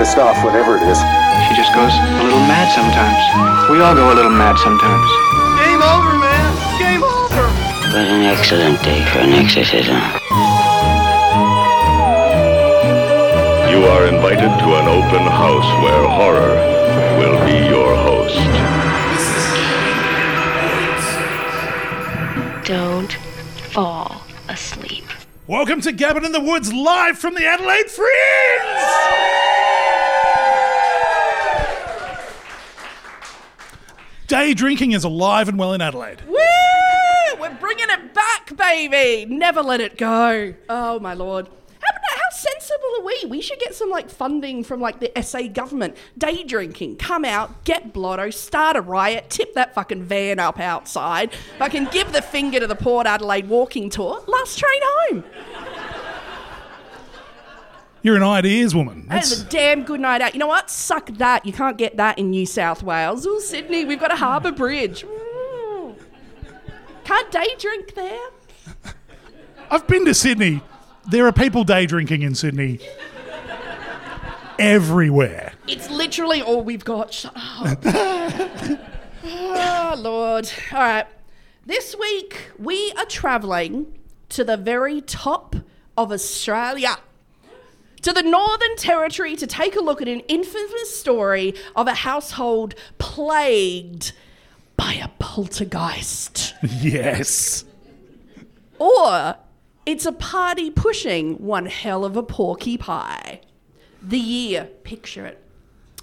pissed off, whatever it is. She just goes a little mad sometimes. We all go a little mad sometimes. Game over, man. Game over. What an excellent day for an exorcism. You are invited to an open house where horror will be your host. Don't fall asleep. Welcome to Gabbin in the Woods, live from the Adelaide Fringe! Day drinking is alive and well in Adelaide. Woo! We're bringing it back, baby. Never let it go. Oh my lord. How, how sensible are we? We should get some like funding from like the SA government. Day drinking. Come out, get blotto, start a riot, tip that fucking van up outside. Fucking give the finger to the Port Adelaide walking tour. Last train home. You're an ideas woman. That is That's, a damn good night out. You know what? Suck that. You can't get that in New South Wales or Sydney. We've got a harbour bridge. Mm. Can't day drink there. I've been to Sydney. There are people day drinking in Sydney everywhere. It's literally all we've got. Shut up. oh, Lord. All right. This week, we are travelling to the very top of Australia. To the Northern Territory to take a look at an infamous story of a household plagued by a poltergeist. Yes. Or it's a party pushing one hell of a porky pie. The year, picture it,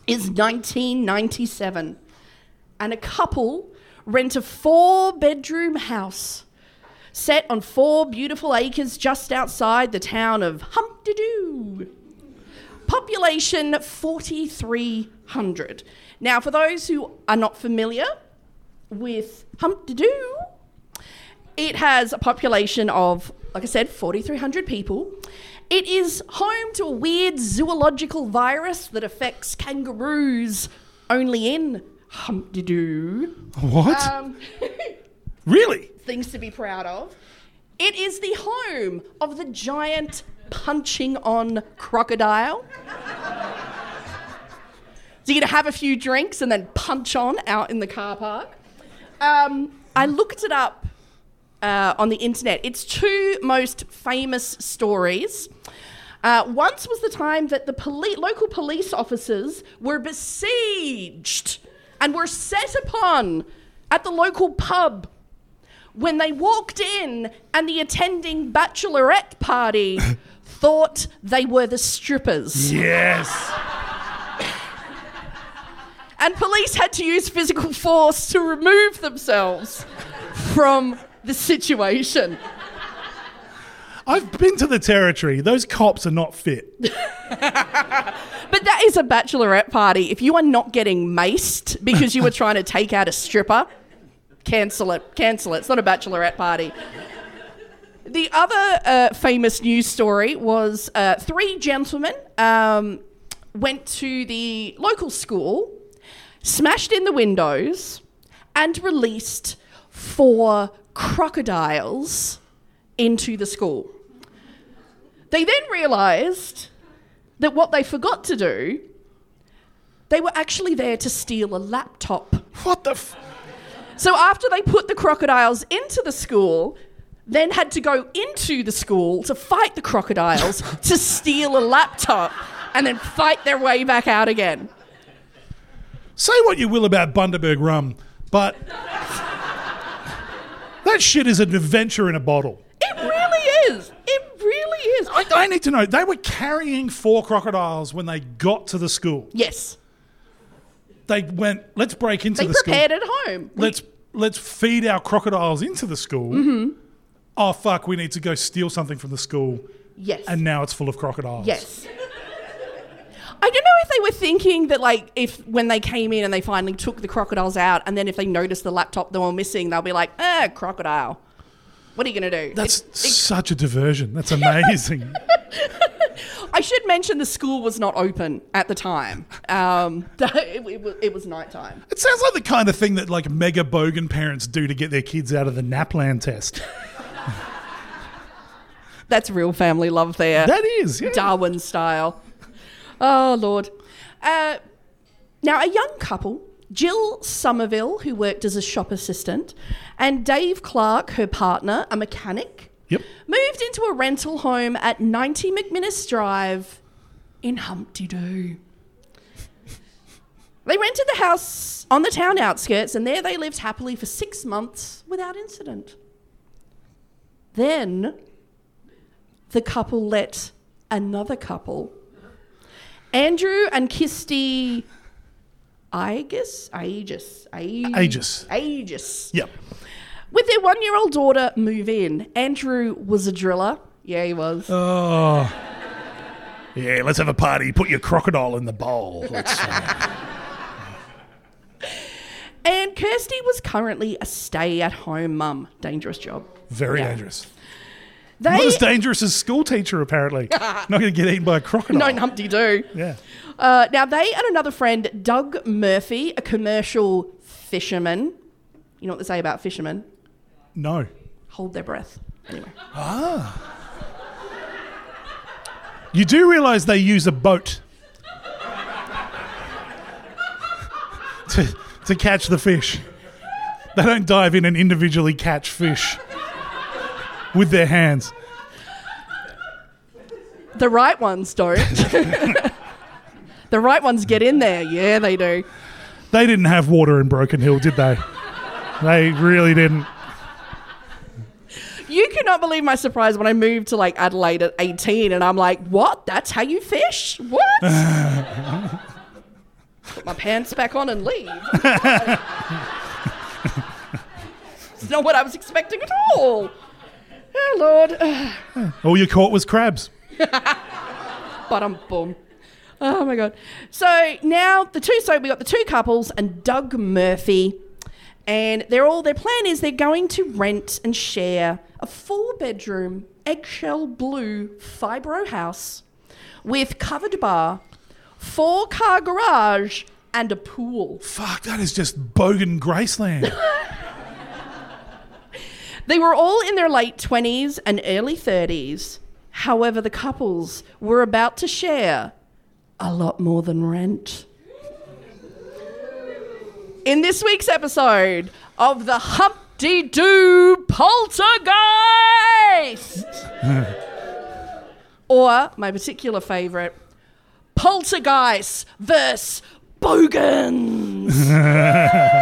is 1997. And a couple rent a four bedroom house set on four beautiful acres just outside the town of Humpty-Doo. Population 4,300. Now, for those who are not familiar with Humpty-Doo, it has a population of, like I said, 4,300 people. It is home to a weird zoological virus that affects kangaroos only in Humpty-Doo. What? Um, really? things to be proud of. It is the home of the giant punching on crocodile. so you're gonna have a few drinks and then punch on out in the car park. Um, I looked it up uh, on the internet. Its two most famous stories. Uh, once was the time that the poli- local police officers were besieged and were set upon at the local pub when they walked in and the attending bachelorette party thought they were the strippers. Yes. And police had to use physical force to remove themselves from the situation. I've been to the territory. Those cops are not fit. But that is a bachelorette party. If you are not getting maced because you were trying to take out a stripper, cancel it. Cancel it. It's not a bachelorette party. The other uh, famous news story was uh, three gentlemen um, went to the local school, smashed in the windows, and released four crocodiles into the school. They then realised that what they forgot to do, they were actually there to steal a laptop. What the? F- So after they put the crocodiles into the school, then had to go into the school to fight the crocodiles to steal a laptop and then fight their way back out again. Say what you will about Bundaberg rum, but that shit is an adventure in a bottle. It really is. It really is. I, I need to know. They were carrying four crocodiles when they got to the school. yes. They went, let's break into They the prepared school. at home. Let's let's feed our crocodiles into the school. Mm-hmm. Oh fuck, we need to go steal something from the school, yes. and now it's full of crocodiles. Yes. I don't know if they were thinking that, like, if when they came in and they finally took the crocodiles out, and then if they noticed the laptop they were missing, they'll be like, ah, crocodile. What are you going to do? That's It- it- such a diversion. That's amazing. I should mention the school was not open at the time. Um, it, it, was- it was nighttime. it sounds like the kind of thing that like mega bogan parents do to get their kids out of the NAPLAN test. That's real family love there. That is, yeah. Darwin style. Oh, Lord. Uh, now, a young couple, Jill Somerville, who worked as a shop assistant, and Dave Clark, her partner, a mechanic, Yep. moved into a rental home at 90 McMinnis Drive in Humpty Doo. They rented the house on the town outskirts, and there they lived happily for six months without incident. Then the couple let another couple, Andrew and Kirsty Aegis, Aegis, Aegis, Aegis. Aegis, Yep. with their one-year-old daughter move in. Andrew was a driller. Yeah, he was. Oh. Yeah, let's have a party. Put your crocodile in the bowl. Uh, And Kirsty was currently a stay-at-home mum. Dangerous job. very Yeah. dangerous. They Not as dangerous as school teacher, apparently. Not going to get eaten by a crocodile. no Humpty Doo. Yeah. Uh, now, they and another friend, Doug Murphy, a commercial fisherman. You know what they say about fishermen? No. Hold their breath. Anyway. Ah. You do realize they use a boat to, to catch the fish. They don't dive in and individually catch fish with their hands. The right ones don't. the right ones get in there. Yeah, they do. They didn't have water in Broken Hill, did they? They really didn't. You cannot believe my surprise when I moved to like Adelaide at 18 and I'm like, what? That's how you fish? What? Put my pants back on and leave. it's not what I was expecting at all. Oh, Lord. All you caught was crabs. but I'm boom. Oh my god. So now the two so we got the two couples and Doug Murphy. And they're all their plan is they're going to rent and share a four bedroom eggshell blue fibro house with covered bar, four car garage, and a pool. Fuck, that is just Bogan Graceland. They were all in their late 20s and early 30s. However, the couples were about to share a lot more than rent. In this week's episode of the Humpty Doo Poltergeist, or my particular favourite, Poltergeist versus Bogans.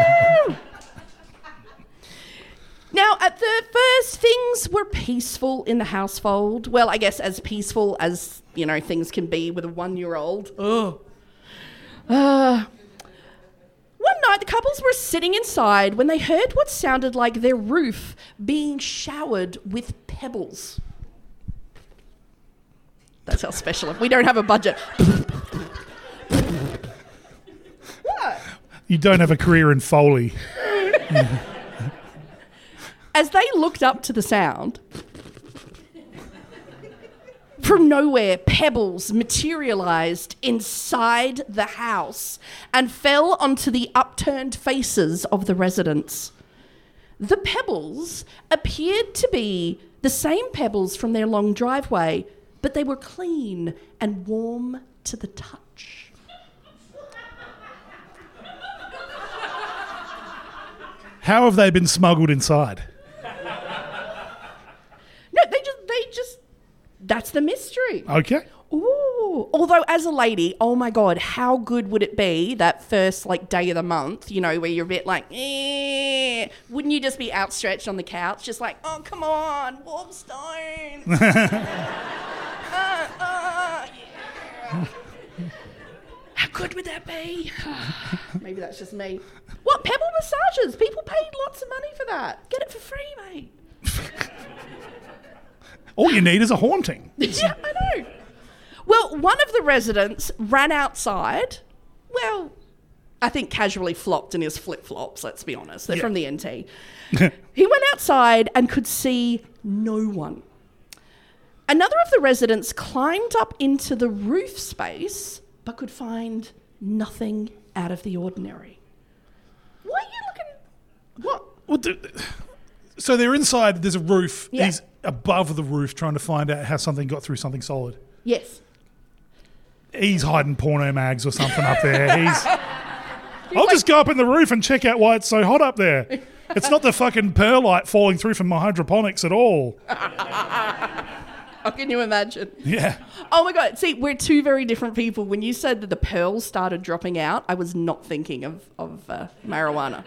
Now, at the first, things were peaceful in the household. Well, I guess as peaceful as, you know, things can be with a one year old. Oh. Uh, one night, the couples were sitting inside when they heard what sounded like their roof being showered with pebbles. That's how special. If we don't have a budget. what? you don't have a career in Foley. As they looked up to the sound, from nowhere, pebbles materialized inside the house and fell onto the upturned faces of the residents. The pebbles appeared to be the same pebbles from their long driveway, but they were clean and warm to the touch. How have they been smuggled inside? No, they just, they just, that's the mystery. Okay. Ooh. Although, as a lady, oh my god, how good would it be that first like day of the month? You know, where you're a bit like, eh? Wouldn't you just be outstretched on the couch, just like, oh come on, warm stones. uh, uh, yeah. How good would that be? Maybe that's just me. What pebble massages? People paid lots of money for that. Get it for free, mate. All you need is a haunting. yeah, I know. Well, one of the residents ran outside. Well, I think casually flopped in his flip flops, let's be honest. They're Yeah. from the NT. he went outside and could see no one. Another of the residents climbed up into the roof space but could find nothing out of the ordinary. Why are you looking. What? Well, so they're inside. There's a roof. Yeah. He's above the roof, trying to find out how something got through something solid. Yes. he's hiding porno mags or something up there. He's. I'll just go up in the roof and check out why it's so hot up there. It's not the fucking perlite falling through from my hydroponics at all. How can you imagine? Yeah. Oh my god! See, we're two very different people. When you said that the pearls started dropping out, I was not thinking of of uh, marijuana.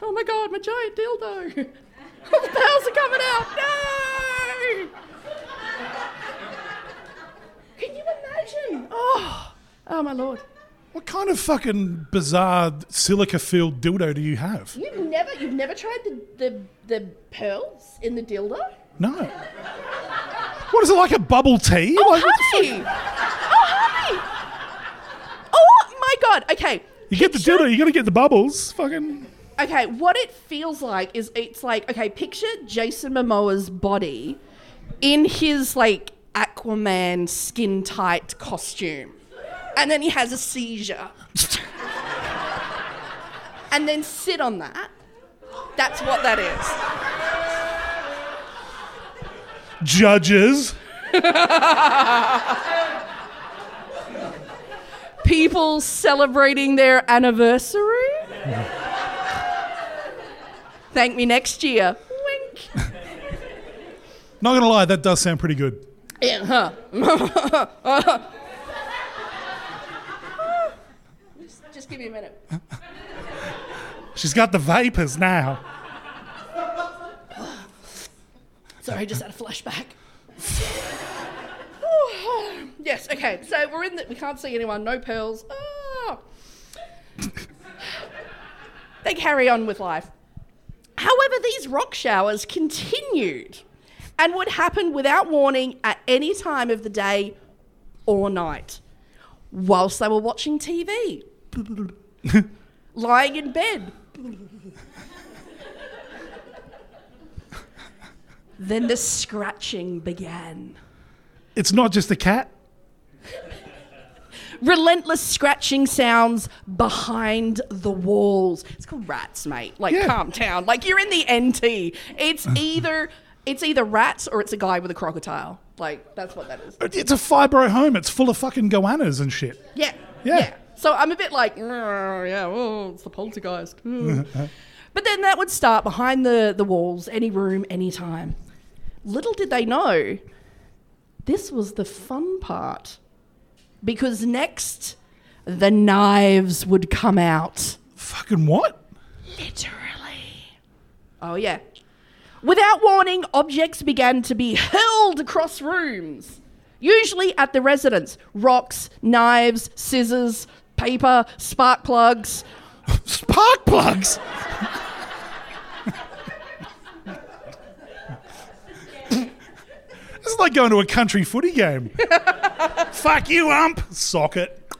Oh my god, my giant dildo! All the pearls are coming out! No! Can you imagine? Oh, oh my lord! What kind of fucking bizarre silica filled dildo do you have? You've never, you've never tried the the, the pearls in the dildo? No. What is it like a bubble tea? Oh, Like, honey! Oh, honey! Oh my god! Okay. You get the dildo, you gotta get the bubbles. Fucking. Okay, what it feels like is it's like okay, picture Jason Momoa's body in his like Aquaman skin tight costume. And then he has a seizure. and then sit on that. That's what that is. Judges. People celebrating their anniversary. Thank me next year. Wink. Not gonna lie, that does sound pretty good. Yeah, huh. just, just give me a minute. She's got the vapors now. Sorry, I just had a flashback. yes, okay. So we're in the. We can't see anyone. No pearls. Ah. they carry on with life. However, these rock showers continued and would happen without warning at any time of the day or night whilst they were watching TV, lying in bed. then the scratching began. It's not just a cat. Relentless scratching sounds behind the walls. It's called rats, mate. Like, Yeah. calm down. Like, you're in the NT. It's either it's either rats or it's a guy with a crocodile. Like, that's what that is. It's a fibro home. It's full of fucking goannas and shit. Yeah. Yeah. So I'm a bit like, "Mm, yeah, oh, it's the poltergeist. Mm." but then that would start behind the, the walls, any room, any time. Little did they know, this was the fun part. Because next, the knives would come out. Fucking what? Literally. Oh, yeah. Without warning, objects began to be hurled across rooms, usually at the residence. Rocks, knives, scissors, paper, spark plugs. Spark plugs. this is like going to a country footy game. Fuck you, ump. Socket.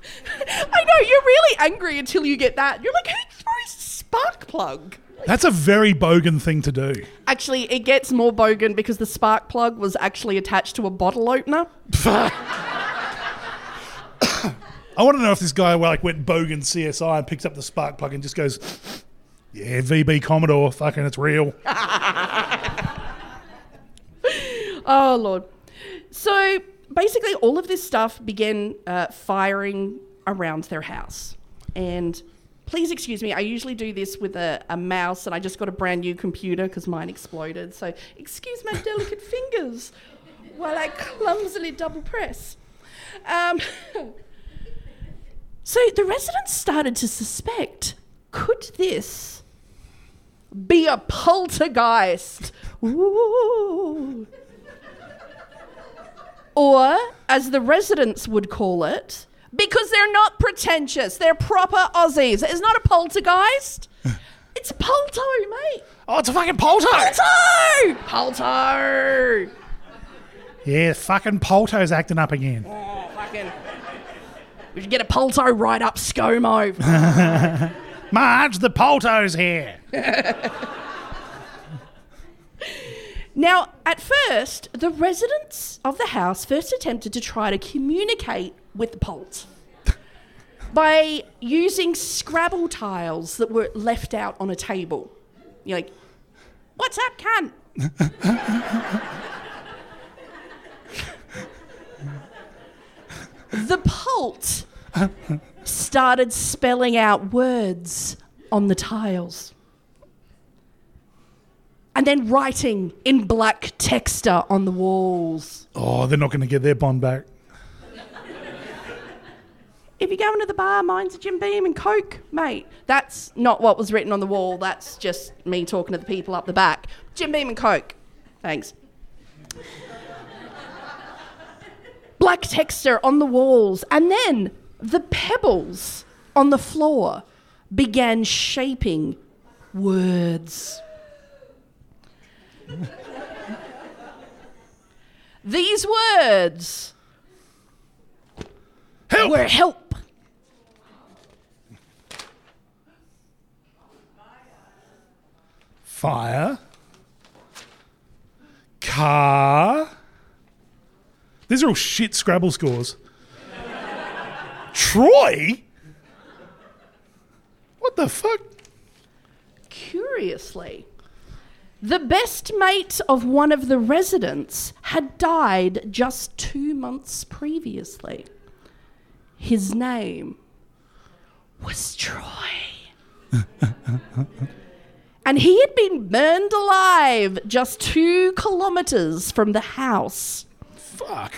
I know, you're really angry until you get that. You're like, who throws a spark plug? That's a very bogan thing to do. Actually, it gets more bogan because the spark plug was actually attached to a bottle opener. I want to know if this guy like went bogan CSI and picks up the spark plug and just goes, "Yeah, VB Commodore, fucking, it's real." Oh, Lord. So basically, all of this stuff began uh, firing around their house. And please excuse me, I usually do this with a, a mouse, and I just got a brand new computer because mine exploded. So excuse my delicate fingers while I clumsily double press. Um, so the residents started to suspect could this be a poltergeist? Ooh. Or, as the residents would call it, because they're not pretentious, they're proper Aussies. It's not a poltergeist. It's a polto, mate. Oh, it's a fucking polto. Polto! Polto! Yeah, fucking polto's acting up again. Oh, fucking. We should get a polto right up ScoMo. Marge, the polto's here. Now, at first, the residents of the house first attempted to try to communicate with the Polt by using Scrabble tiles that were left out on a table. You're like, what's up, cunt? the pult started spelling out words on the tiles. And then writing in black texture on the walls. Oh, they're not going to get their bond back. If you go into the bar, mine's a Jim Beam and Coke, mate. That's not what was written on the wall. That's just me talking to the people up the back. Jim Beam and Coke. Thanks. Black texture on the walls, and then the pebbles on the floor began shaping words. These words Help! were help. Fire. Car. These are all shit Scrabble scores. Troy? What the fuck? Curiously, the best mate of one of the residents had died just two months previously. His name was Troy. and he had been burned alive just two kilometres from the house. Fuck.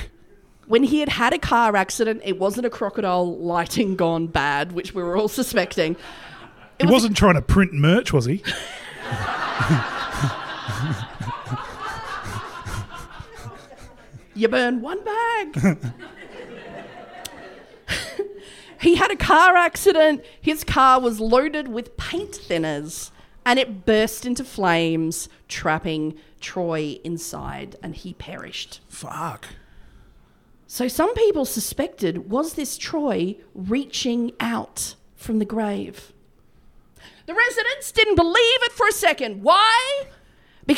When he had had a car accident, it wasn't a crocodile lighting gone bad, which we were all suspecting. He wasn't trying to print merch, was he? You burn one bag. he had a car accident. His car was loaded with paint thinners and it burst into flames, trapping Troy inside, and he perished. Fuck. So some people suspected was this Troy reaching out from the grave? The residents didn't believe it for a second. Why?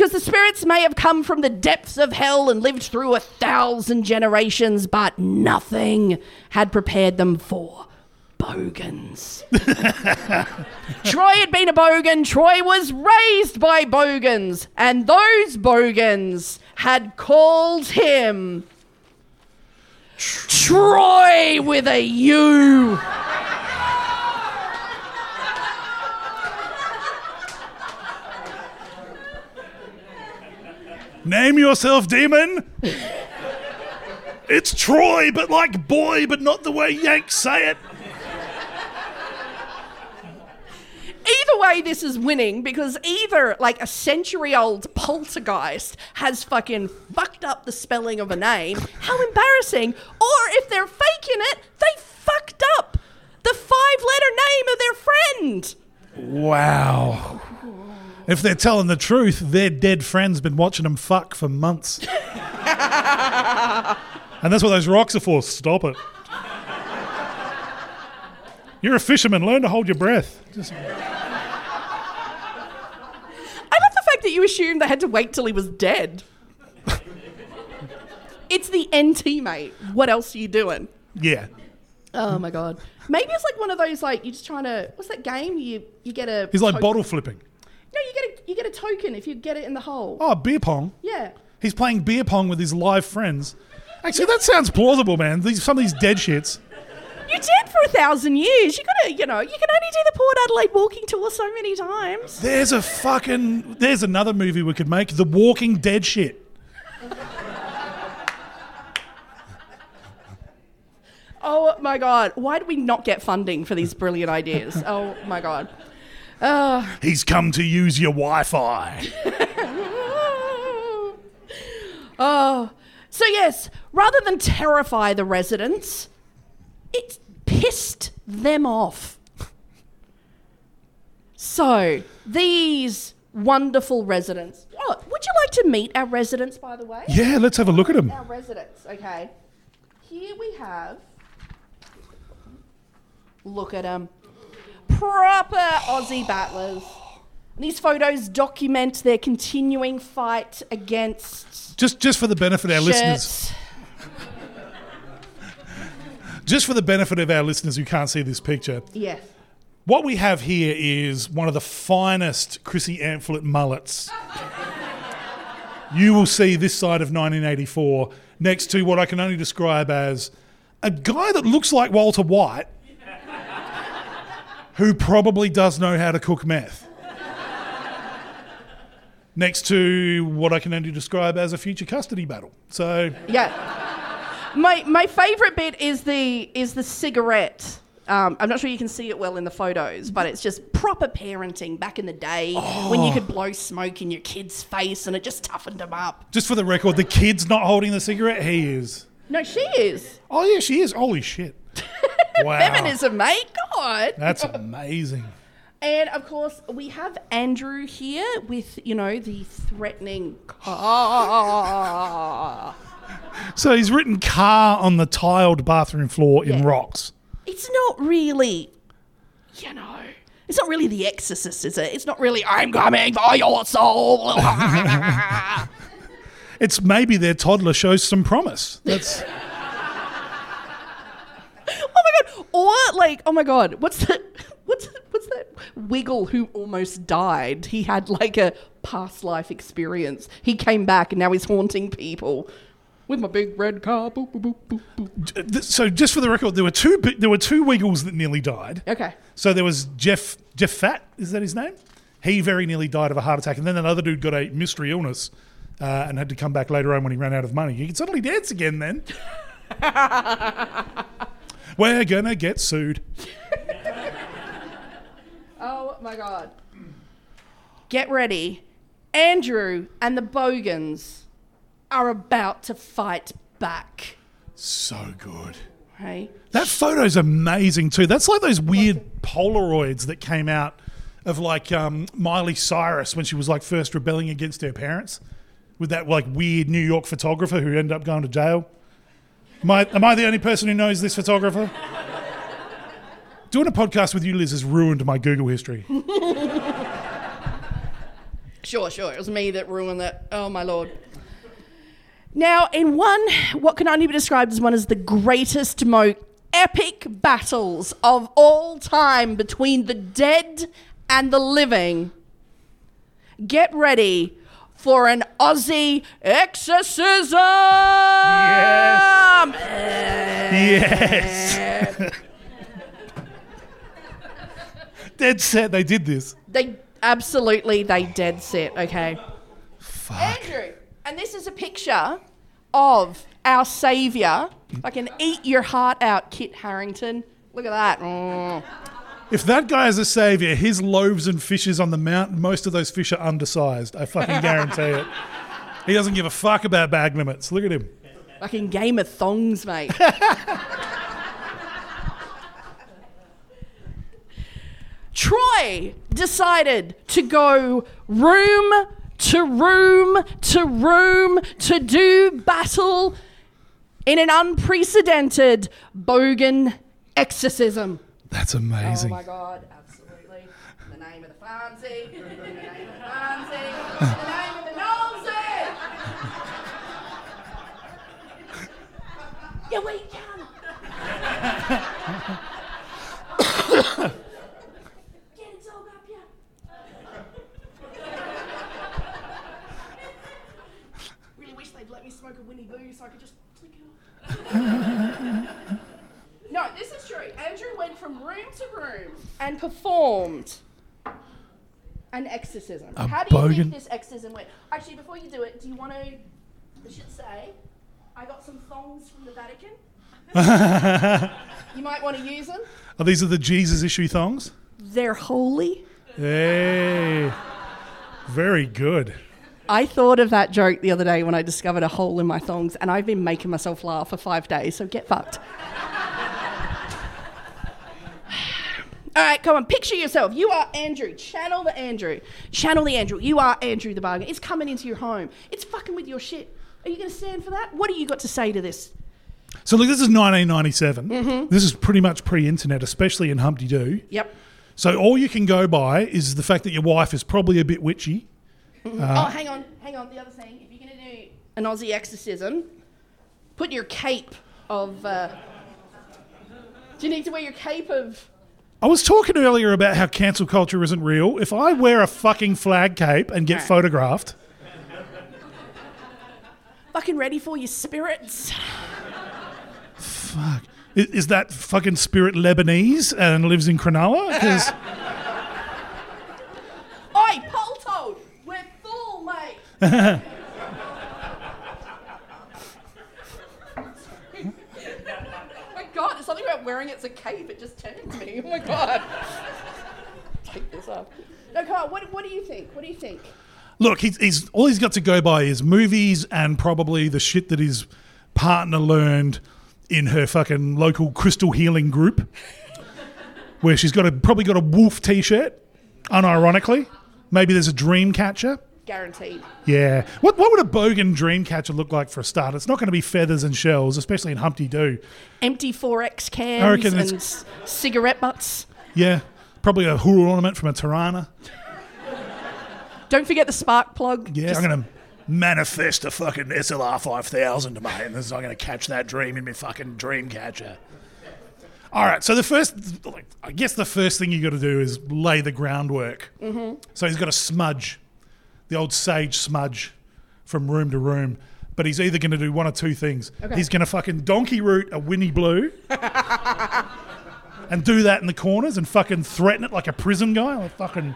Because the spirits may have come from the depths of hell and lived through a thousand generations, but nothing had prepared them for bogans. Troy had been a bogan. Troy was raised by bogans. And those bogans had called him Troy with a U. Name yourself, demon. it's Troy, but like boy, but not the way Yanks say it. Either way, this is winning because either like a century old poltergeist has fucking fucked up the spelling of a name. How embarrassing. Or if they're faking it, they fucked up the five letter name of their friend. Wow. If they're telling the truth, their dead friend's been watching them fuck for months. and that's what those rocks are for. Stop it. You're a fisherman. Learn to hold your breath. Just- I love the fact that you assumed they had to wait till he was dead. it's the NT, mate. What else are you doing? yeah. Oh my god. Maybe it's like one of those like you're just trying to what's that game? You you get a He's like to- bottle flipping. No, you get a you get a token if you get it in the hole. Oh, beer pong. Yeah. He's playing beer pong with his live friends. Actually, that sounds plausible, man. These some of these dead shits. You did for a thousand years. You gotta, you know, you can only do the Port Adelaide walking tour so many times. There's a fucking. There's another movie we could make. The Walking Dead shit. Oh my god, why did we not get funding for these brilliant ideas? Oh my god. Uh, He's come to use your Wi-Fi. oh, so yes, rather than terrify the residents, it pissed them off. So these wonderful residents. Oh, would you like to meet our residents, by the way? Yeah, let's have a look at them. Our residents, okay. Here we have. Look at them. Proper Aussie battlers. And these photos document their continuing fight against Just, just for the benefit of our listeners. Just for the benefit of our listeners who can't see this picture, Yes. what we have here is one of the finest Chrissy Amphlett mullets. you will see this side of 1984 next to what I can only describe as a guy that looks like Walter White, who probably does know how to cook meth. Next to what I can only describe as a future custody battle. So Yeah. My my favorite bit is the is the cigarette. Um, I'm not sure you can see it well in the photos, but it's just proper parenting back in the day when you could blow smoke in your kid's face and it just toughened them up. just for the record, the kid's not holding the cigarette, he is. No, she is. Oh yeah, she is. Holy shit. Wow. Feminism, mate. God. That's amazing. And of course, we have Andrew here with, you know, the threatening car. So he's written car on the tiled bathroom floor in rocks. It's not really, you know, it's not really The Exorcist, is it? It's not really, I'm coming for your soul. It's maybe their toddler shows some promise. That's oh my god! Or like, oh my god, what's that? What's that, what's that? Wiggle who almost died. He had like a past life experience. He came back and now he's haunting people with my big red car. Boop, boop, boop, boop, so. Just for the record, there were two. There were two Wiggles that nearly died. Okay. So there was Jeff Jeff Fatt. Is that his name? He very nearly died of a heart attack, and then another dude got a mystery illness uh, and had to come back later on when he ran out of money. He could suddenly dance again. Then we're gonna get sued. Oh my god. Get ready. Andrew and the Bogans are about to fight back. So good. Hey. That photo's amazing too. That's like those weird Polaroids that came out of like um, Miley Cyrus when she was like first rebelling against her parents with that like weird New York photographer who ended up going to jail. Am I, am I the only person who knows this photographer? Doing a podcast with you, Liz, has ruined my Google history. Sure, sure. It was me that ruined that. Oh my lord. Now, in one, what can only be described as one of the greatest, most epic battles of all time between the dead and the living, get ready for an Aussie exorcism. Yes. Yes. dead set, they did this. They absolutely they dead set. Okay. Fuck. Andrew, and this is a picture of our savior. I can eat your heart out, Kit Harington. Look at that. Mm. If that guy is a savior, his loaves and fishes on the mountain, most of those fish are undersized. I fucking guarantee it. He doesn't give a fuck about bag limits. Look at him. Fucking game of thongs, mate. Troy decided to go room to room to room to do battle in an unprecedented bogan exorcism. That's amazing. Oh my god, absolutely. In the name of the fancy, in the name of the fancy, in the name of the nosy. yeah, we can. Get it all up, yeah. Really wish they'd let me smoke a Winnie Blue so I could just flick it off. No, this is true. Andrew went from room to room and performed an exorcism. A How do you bogan- think this exorcism went? Actually, before you do it, do you want to? I should say, I got some thongs from the Vatican. you might want to use them. Oh, these are the Jesus issue thongs? They're holy. Hey. Very good. I thought of that joke the other day when I discovered a hole in my thongs, and I've been making myself laugh for five days, so get fucked. All right, come on, picture yourself. You are Andrew. Channel the Andrew. Channel the Andrew. You are Andrew the bargain. It's coming into your home. It's fucking with your shit. Are you going to stand for that? What do you got to say to this? So, look, this is 1997. Mm-hmm. This is pretty much pre internet, especially in Humpty Doo. Yep. So, all you can go by is the fact that your wife is probably a bit witchy. oh, hang on, hang on. The other thing, if you're going to do an Aussie exorcism, put your cape of. Uh, do you need to wear your cape of. I was talking earlier about how cancel culture isn't real. If I wear a fucking flag cape and get Alright. photographed, Fucking ready for your spirits? fuck. I- Is that fucking spirit Lebanese and lives in Cronulla? 'Cause- Oi, Polto! We're full, mate! oh my god, it's wearing it as a cape. It just turns me. Oh my god. Take this off. No, come on. What, what do you think? What do you think? Look, he's, he's all he's got to go by is movies and probably the shit that his partner learned in her fucking local crystal healing group, where she's got a probably got a wolf t-shirt, unironically. Maybe there's a dream catcher. Guaranteed. Yeah. What what would a bogan dream catcher look like for a start? It's not going to be feathers and shells, especially in Humpty Doo. Empty 4X cans and it's- cigarette butts. Yeah. Probably a hula ornament from a Torana. Don't forget the spark plug. Yeah, Just- I'm going to manifest a fucking SLR 5000 to mate, and this is I'm going to catch that dream in my fucking dream catcher. All right, so the first, I guess the first thing you got to do is lay the groundwork. Mm-hmm. So he's got a smudge, the old sage smudge from room to room. But he's either going to do one or two things. He's going to fucking donkey root a Winnie Blue and do that in the corners and fucking threaten it like a prison guy, like fucking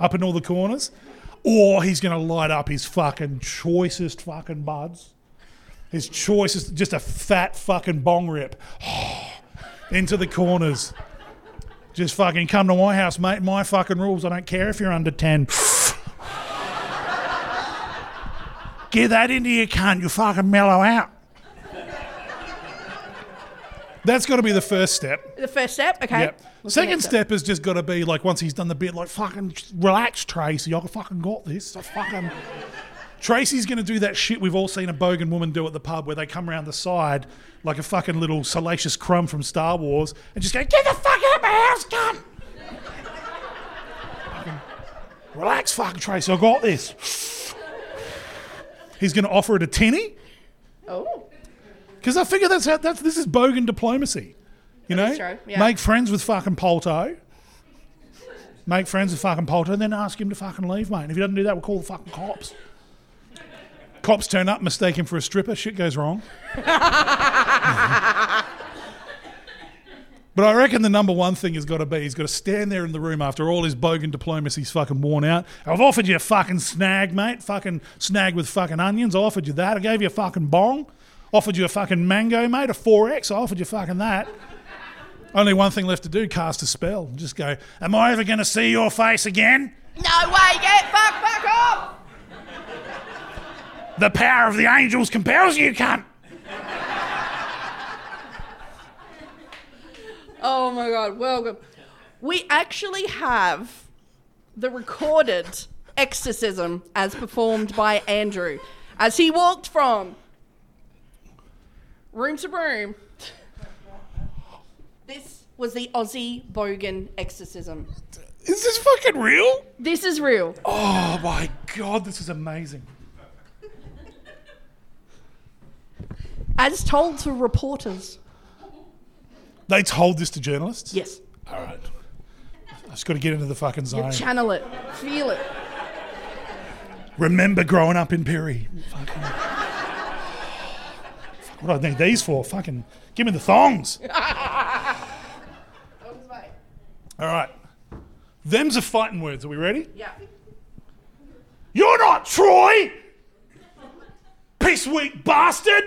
up in all the corners. Or he's going to light up his fucking choicest fucking buds. His choicest, just a fat fucking bong rip into the corners. Just fucking come to my house, mate. My fucking rules. I don't care if you're under 10. Get that into your cunt. You fucking mellow out. That's got to be the first step. The first step, okay. Yep. Looking Second step has just got to be like once he's done the bit, like fucking relax, Tracy. I fucking got this. I fucking. Tracy's going to do that shit we've all seen a bogan woman do at the pub where they come around the side like a fucking little salacious crumb from Star Wars and just go, get the fuck out of my house, cunt! Fucking, relax, fucking Tracy. I got this. He's going to offer it a tinny Oh, because I figure that's how that's this is bogan diplomacy. You know, yeah. make friends with fucking Polto. Make friends with fucking Polto, and then ask him to fucking leave, mate. And if he doesn't do that, we'll call the fucking cops. Cops turn up, mistake him for a stripper. Shit goes wrong. but I reckon the number one thing has got to be he's got to stand there in the room after all his bogan diplomacy's fucking worn out. I've offered you a fucking snag, mate. Fucking snag with fucking onions. I offered you that. I gave you a fucking bong. Offered you a fucking mango, mate. A 4X. I offered you fucking that. Only one thing left to do cast a spell. Just go, Am I ever going to see your face again? no way! Get fuck back off! The power of the angels compels you, cunt. Oh my god, welcome. We actually have the recorded exorcism as performed by Andrew as he walked from room to room. This was the Aussie Bogan exorcism. Is this fucking real? This is real. Oh my god, this is amazing. As told to reporters. They told this to journalists? Yes. All right. I just got to get into the fucking zone. Channel it. Feel it. Remember growing up in Perry. Fucking. what do I need these for? Fucking give me the thongs. All right. Them's are fighting words. Are we ready? Yeah. You're not Troy! Piss weak bastard!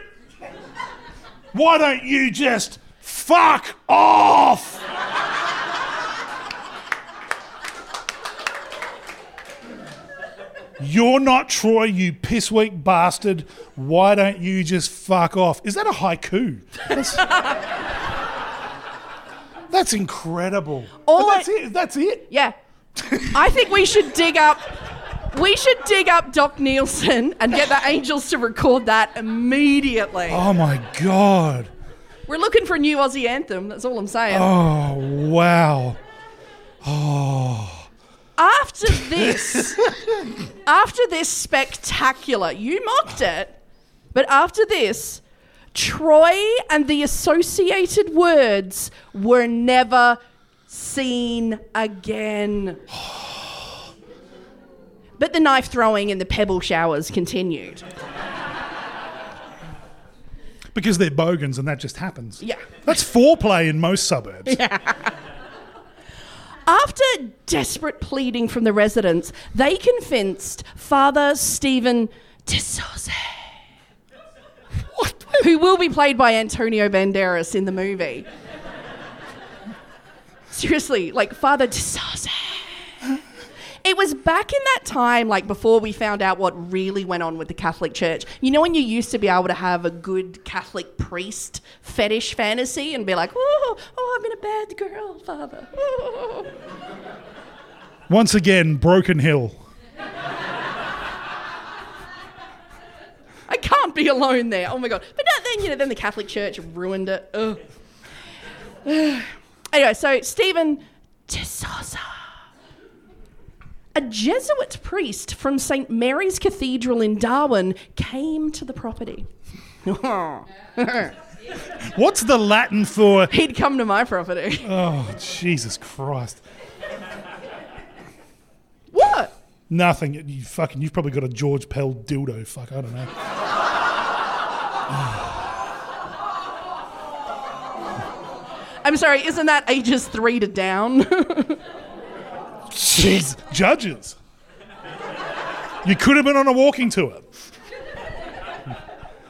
Why don't you just fuck off? You're not Troy, you piss weak bastard. Why don't you just fuck off? Is that a haiku? That's, that's incredible. All But that's it. That's it. Yeah. I think we should dig up. We should dig up Doc Neeson and get the Angels to record that immediately. Oh my god. We're looking for a new Aussie anthem. That's all I'm saying. Oh wow. Oh. After this, after this spectacular, you mocked it, but after this, Troy and the associated words were never seen again. Oh. But the knife throwing and the pebble showers continued. because they're bogans and that just happens. Yeah. That's foreplay in most suburbs. Yeah. After desperate pleading from the residents, they convinced Father Stephen D'Souza, who will be played by Antonio Banderas in the movie. Seriously, like Father D'Souza. It was back in that time, like before we found out what really went on with the Catholic Church. You know, when you used to be able to have a good Catholic priest fetish fantasy and be like, oh, oh, I've been a bad girl, Father. Oh. Once again, Broken Hill. I can't be alone there. Oh my god! But then you know, then the Catholic Church ruined it. Ugh. anyway, so Stephen D'Souza, a Jesuit priest from St Mary's Cathedral in Darwin, came to the property. What's the Latin for? He'd come to my property. Oh, Jesus Christ. what? Nothing. You fucking. You've probably got a George Pell dildo. Fuck. I don't know. I'm sorry. Isn't that ages three to down? Jeez, judges. You could have been on a walking tour.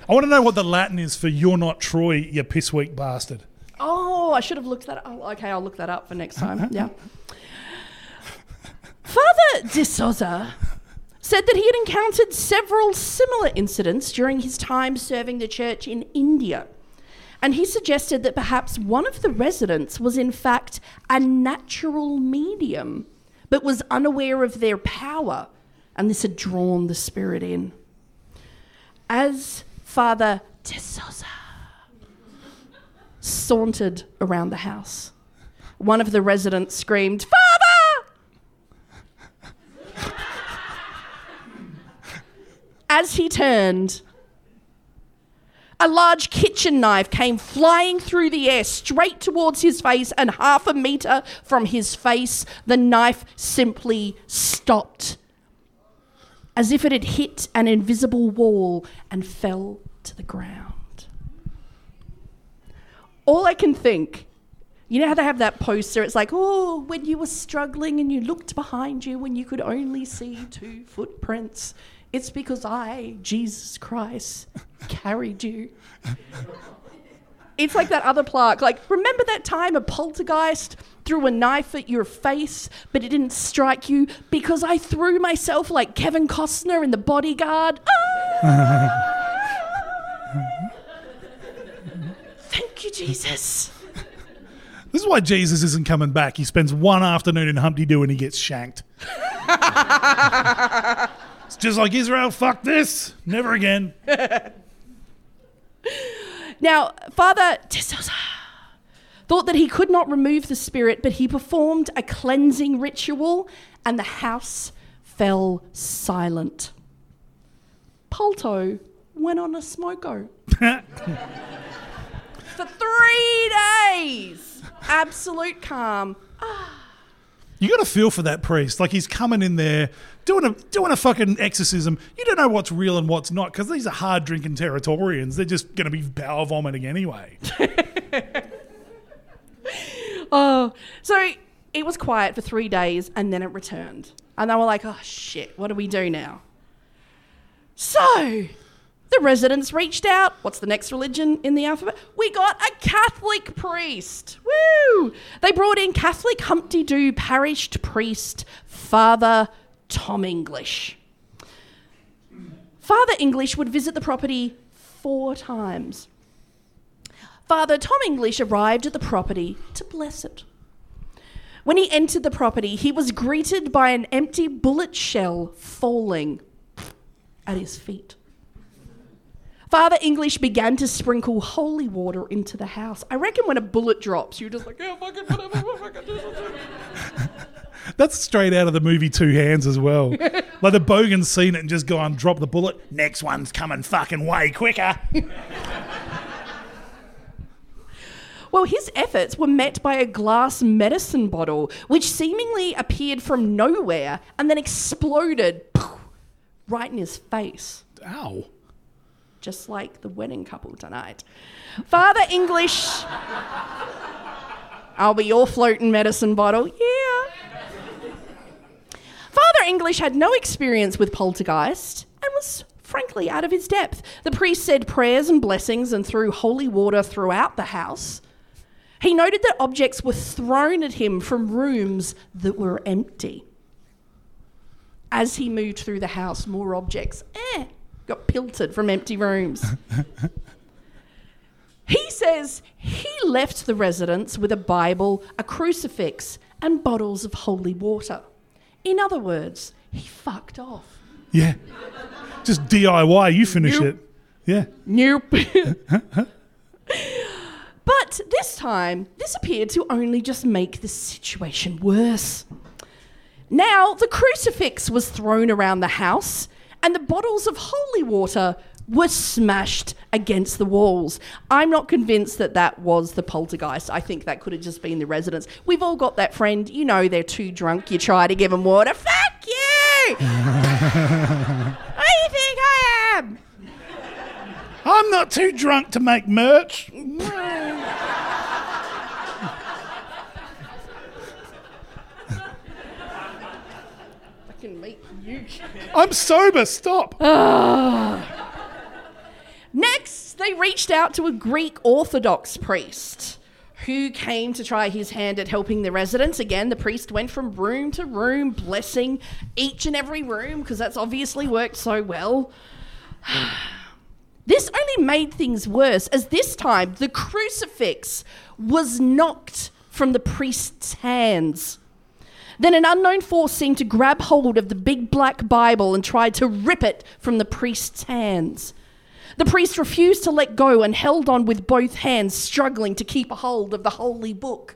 I want to know what the Latin is for "You're not Troy, you pissweak bastard." Oh, I should have looked that up. Oh, okay, I'll look that up for next time. Yeah. Father D'Souza said that he had encountered several similar incidents during his time serving the church in India. And he suggested that perhaps one of the residents was, in fact, a natural medium, but was unaware of their power, and this had drawn the spirit in. As Father Souza sauntered around the house. One of the residents screamed, Father! As he turned, a large kitchen knife came flying through the air straight towards his face, and half a metre from his face, the knife simply stopped, as if it had hit an invisible wall and fell to the ground all I can think, you know how they have that poster? It's like, oh, when you were struggling and you looked behind you when you could only see two footprints. It's because I, Jesus Christ, carried you. It's like that other plaque. Like, remember that time a poltergeist threw a knife at your face, but it didn't strike you because I threw myself like Kevin Costner in The Bodyguard? Ah! Thank you, Jesus. This is why Jesus isn't coming back. He spends one afternoon in Humpty Doo and he gets shanked. it's just like Israel. Fuck this. Never again. Now, Father De thought that he could not remove the spirit, but he performed a cleansing ritual and the house fell silent. Polto went on a smoko for three days. Absolute calm. Ah. You got to feel for that priest. Like he's coming in there doing a doing a fucking exorcism. You don't know what's real and what's not because these are hard drinking Territorians. They're just going to be power vomiting anyway. Oh, so it was quiet for three days and then it returned. And they were like, oh shit, what do we do now? So the residents reached out. What's the next religion in the alphabet? We got a Catholic priest. Woo! They brought in Catholic Humpty Doo parish priest, Father Tom English. Father English would visit the property four times. Father Tom English arrived at the property to bless it. When he entered the property, he was greeted by an empty bullet shell falling at his feet. Father English began to sprinkle holy water into the house. I reckon when a bullet drops, you're just like, yeah, fucking whatever, fucking. That's straight out of the movie Two Hands as well. like the bogan's seen it and just gone, drop the bullet. Next one's coming fucking way quicker. Well, his efforts were met by a glass medicine bottle, which seemingly appeared from nowhere and then exploded right in his face. Ow. Just like the wedding couple tonight. Father English. I'll be your floating medicine bottle. Yeah. Father English had no experience with poltergeist and was frankly out of his depth. The priest said prayers and blessings and threw holy water throughout the house. He noted that objects were thrown at him from rooms that were empty. As he moved through the house, more objects eh, got pilted from empty rooms. he says he left the residence with a Bible, a crucifix, and bottles of holy water. In other words, he fucked off. Yeah. Just DIY, you finish Nope. it. Yeah. Nope. but this time, this appeared to only just make the situation worse. Now, the crucifix was thrown around the house, and the bottles of holy water were smashed against the walls. I'm not convinced that that was the poltergeist. I think that could have just been the residents. We've all got that friend, you know, they're too drunk, you try to give them water. Fuck you! Who do you think I am? I'm not too drunk to make merch. Fucking make you. I'm sober, stop. Ah. Next, they reached out to a Greek Orthodox priest who came to try his hand at helping the residents. Again, the priest went from room to room, blessing each and every room because that's obviously worked so well. This only made things worse, as this time the crucifix was knocked from the priest's hands. Then an unknown force seemed to grab hold of the big black Bible and tried to rip it from the priest's hands. The priest refused to let go and held on with both hands, struggling to keep a hold of the holy book.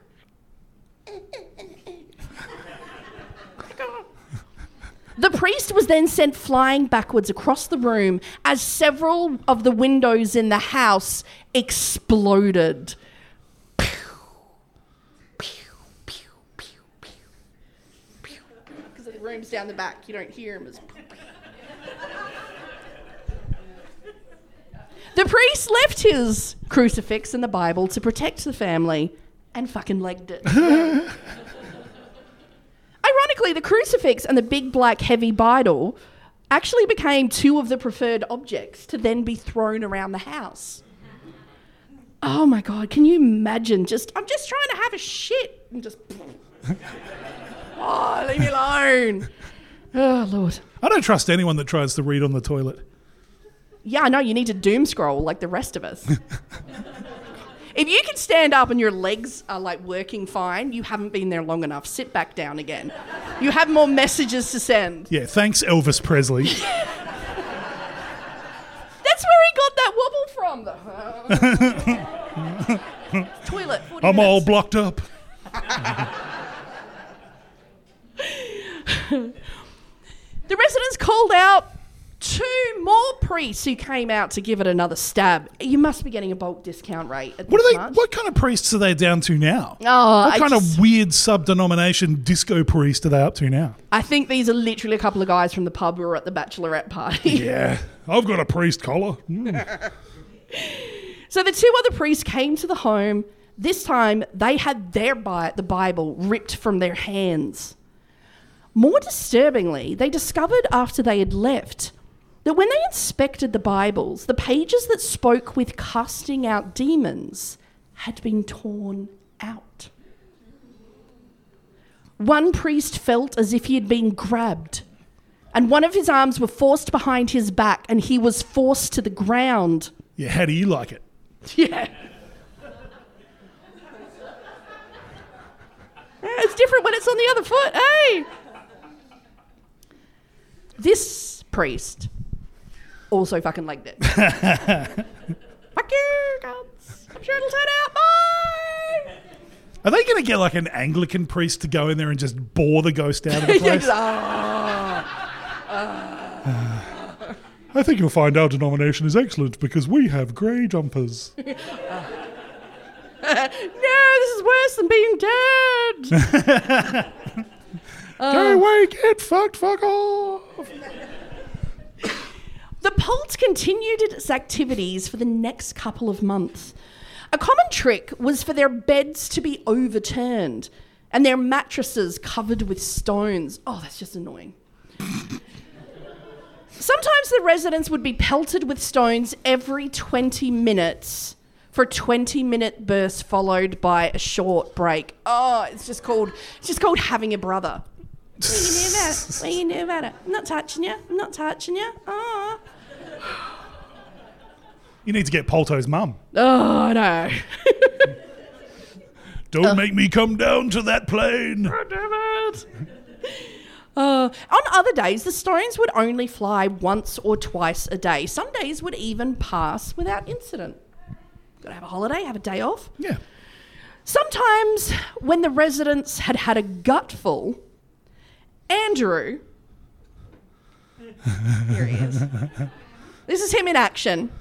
The priest was then sent flying backwards across the room as several of the windows in the house exploded. Because the room's down the back, you don't hear him as. The priest left his crucifix and the Bible to protect the family and fucking legged it. Ironically, the crucifix and the big black heavy Bible actually became two of the preferred objects to then be thrown around the house. Oh my god, can you imagine? Just I'm just trying to have a shit and just Oh, leave me alone. Oh Lord. I don't trust anyone that tries to read on the toilet. Yeah, I know you need to doom scroll like the rest of us. if you can stand up and your legs are like working fine, you haven't been there long enough. Sit back down again. You have more messages to send. Yeah, thanks, Elvis Presley. That's where he got that wobble from. The toilet. 40 I'm all blocked up. The residents called out two more priests who came out to give it another stab. You must be getting a bulk discount rate. At What are they? much. What kind of priests are they down to now? Oh, what I kind just- of weird sub-denomination disco priest are they up to now? I think these are literally a couple of guys from the pub who were at the bachelorette party. Yeah, I've got a priest collar. Mm. So the two other priests came to the home. This time they had their Bi- the Bible ripped from their hands. More disturbingly, they discovered after they had left that when they inspected the Bibles, the pages that spoke with casting out demons had been torn out. One priest felt as if he had been grabbed, and one of his arms were forced behind his back, and he was forced to the ground. Yeah, how do you like it? Yeah. Yeah, It's different when it's on the other foot, hey? This priest also fucking legged it. Fuck you, guns. I'm sure it'll turn out. Bye. Are they going to get like an Anglican priest to go in there and just bore the ghost out of the place? Ah. I think you'll find our denomination is excellent because we have grey jumpers. No, this is worse than being dead. Uh, Go away, get fucked, fuck off. The Pult continued its activities for the next couple of months. A common trick was for their beds to be overturned and their mattresses covered with stones. Oh, that's just annoying. Sometimes the residents would be pelted with stones every 20 minutes for a 20 minute burst followed by a short break. Oh, it's just called it's just called having a brother. What you do about it? What you do about it? I'm not touching you. I'm not touching you. Oh. You need to get Polto's mum. Oh no. Don't make me come down to that plane. Uh, on other days, the stones would only fly once or twice a day. Some days would even pass without incident. Gotta have a holiday, have a day off. Yeah. Sometimes, when the residents had had a gutful, Andrew. Here he is. This is him in action.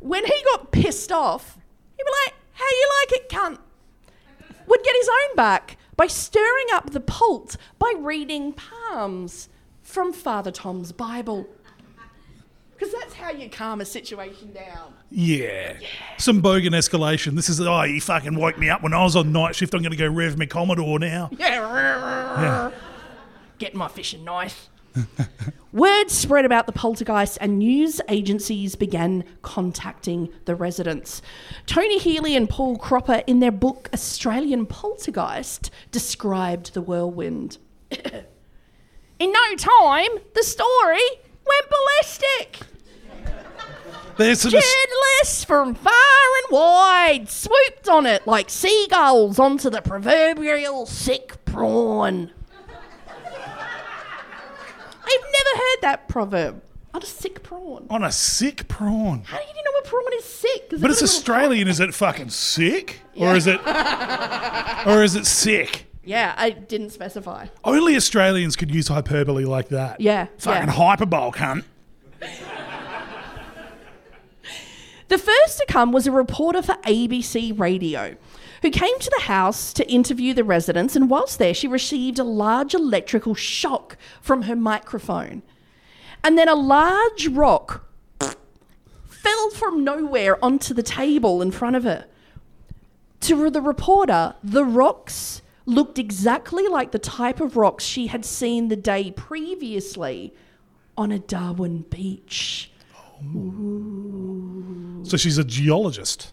When he got pissed off, he'd be like, How you like it, cunt? Would get his own back by stirring up the pult by reading palms from Father Tom's Bible. Because that's how you calm a situation down. Yeah. Some bogan escalation. This is, oh, he fucking woke me up when I was on night shift. I'm going to go rev my Commodore now. Yeah. Get my fishing knife. Word spread about the poltergeist, and news agencies began contacting the residents. Tony Healy and Paul Cropper, in their book Australian Poltergeist, described the whirlwind. in no time, the story went ballistic. Journalists from far and wide swooped on it like seagulls onto the proverbial sick prawn. I've never heard that proverb. On a sick prawn. on a sick prawn. How do you know a prawn is sick? 'Cause But they've it's got a little- Australian. Is it fucking sick? Or is it or is it sick? Yeah, I didn't specify. Only Australians could use hyperbole like that. Yeah, Fucking yeah. hyperbole, cunt. The first to come was a reporter for ABC Radio who came to the house to interview the residents, and whilst there, she received a large electrical shock from her microphone. And then a large rock fell from nowhere onto the table in front of her. To the reporter, the rocks looked exactly like the type of rocks she had seen the day previously on a Darwin beach. So she's a geologist.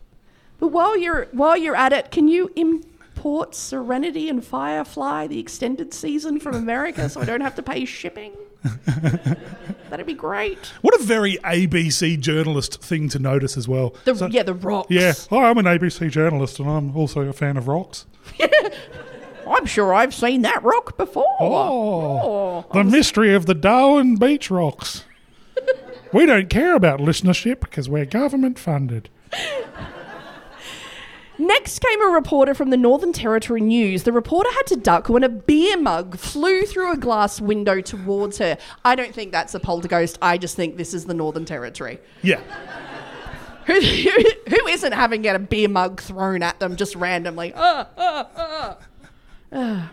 But while you're while you're at it, can you import Serenity and Firefly, the extended season from America, so I don't have to pay shipping? That'd be great. What a very ABC journalist thing to notice as well. The, So- yeah, the rocks. Yeah. Hi, I'm an ABC journalist and I'm also a fan of rocks. I'm sure I've seen that rock before. Oh, oh the mystery of the Darwin Beach rocks. we don't care about listenership because we're government funded. Next came a reporter from the Northern Territory News. The reporter had to duck when a beer mug flew through a glass window towards her. I don't think that's a poltergeist. I just think this is the Northern Territory. Yeah. Who, who, who isn't having a beer mug thrown at them just randomly? Ah, ah, ah.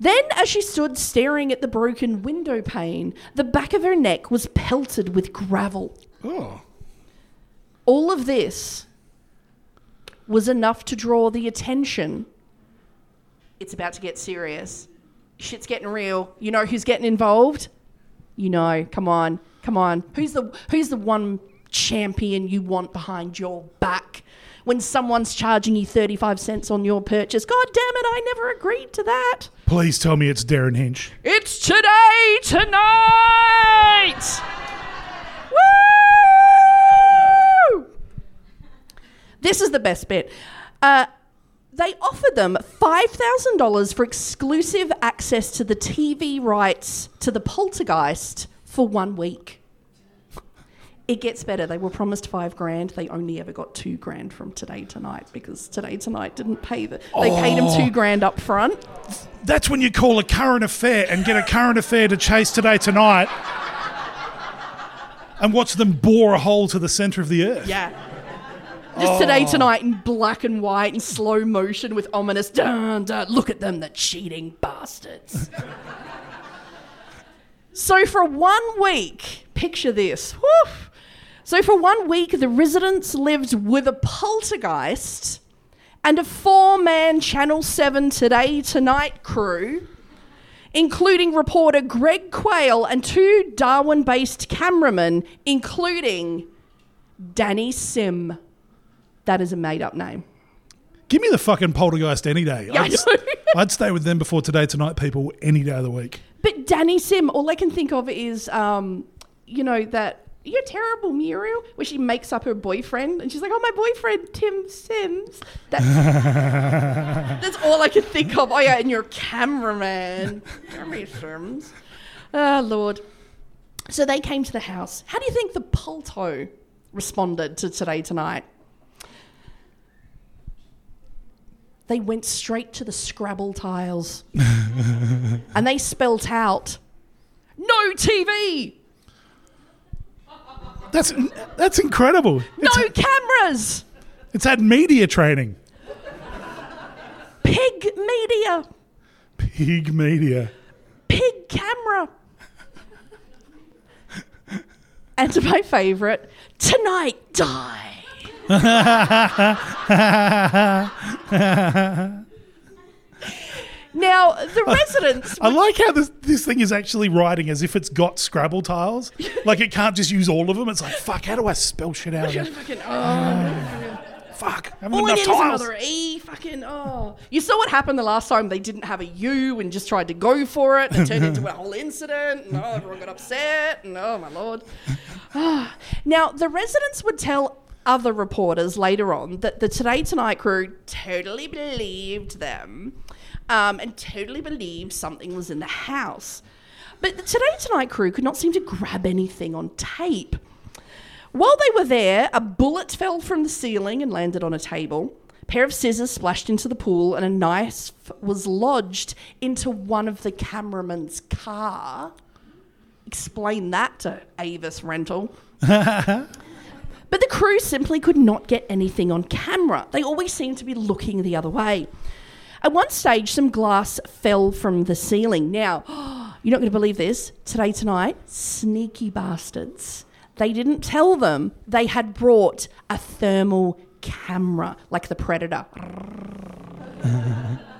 Then, as she stood staring at the broken window pane, the back of her neck was pelted with gravel. Oh. All of this was enough to draw the attention. It's about to get serious. Shit's getting real. You know who's getting involved? You know, come on, come on. Who's the who's the one champion you want behind your back when someone's charging you 35 cents on your purchase? God damn it, I never agreed to that. Please tell me it's Derryn Hinch. It's today, tonight! Woo! This is the best bit. Uh, they offered them $5,000 for exclusive access to the TV rights to the poltergeist for one week. It gets better. They were promised five grand. They only ever got two grand from Today Tonight because Today Tonight didn't pay the. They paid them two grand up front. That's when you call a current affair and get a current affair to chase today tonight and watch them bore a hole to the centre of the earth. Yeah. Just today oh. tonight in black and white in slow motion with ominous dun dun. Look at them, the cheating bastards. so for one week, picture this. Woo. So for one week, the residents lived with a poltergeist and a four-man Channel 7 Today Tonight crew, including reporter Greg Quayle and two Darwin-based cameramen, including Danny Sim. That is a made-up name. Give me the fucking poltergeist any day. Yeah, I'd. I'd stay with them before today, tonight, people, any day of the week. But Danny Sim, all I can think of is, um, you know, that you're terrible, Muriel, where she makes up her boyfriend and she's like, oh, my boyfriend, Tim Sims. That's, that's all I can think of. Oh, yeah, and your cameraman, Danny Sims. Oh, Lord. So they came to the house. How do you think the Polto responded to Today Tonight? They went straight to the Scrabble tiles and they spelt out no TV, That's that's incredible. no It's, cameras, it's had media training. pig media, Pig media. pig camera. and my favourite, tonight die. Now, the residents. I like how this, this thing is actually writing as if it's got Scrabble tiles. Like it can't just use all of them. It's like, fuck, how do I spell shit out? here? Fucking, oh, Fuck, I haven't All got enough is tiles. another E. Fucking oh! You saw what happened the last time they didn't have a U and just tried to go for it. And it turned into a whole incident. And oh, everyone got upset. And oh my lord! Ah. now the residents would tell other reporters later on that the Today Tonight crew totally believed them, um, and totally believed something was in the house. But the Today Tonight crew could not seem to grab anything on tape. While they were there, a bullet fell from the ceiling and landed on a table. A pair of scissors splashed into the pool, and a knife was lodged into one of the cameraman's car. Explain that to Avis Rental. But the crew simply could not get anything on camera. They always seemed to be looking the other way. At one stage, some glass fell from the ceiling. Now, you're not going to believe this. Today, tonight, sneaky bastards. They didn't tell them they had brought a thermal camera, like the Predator.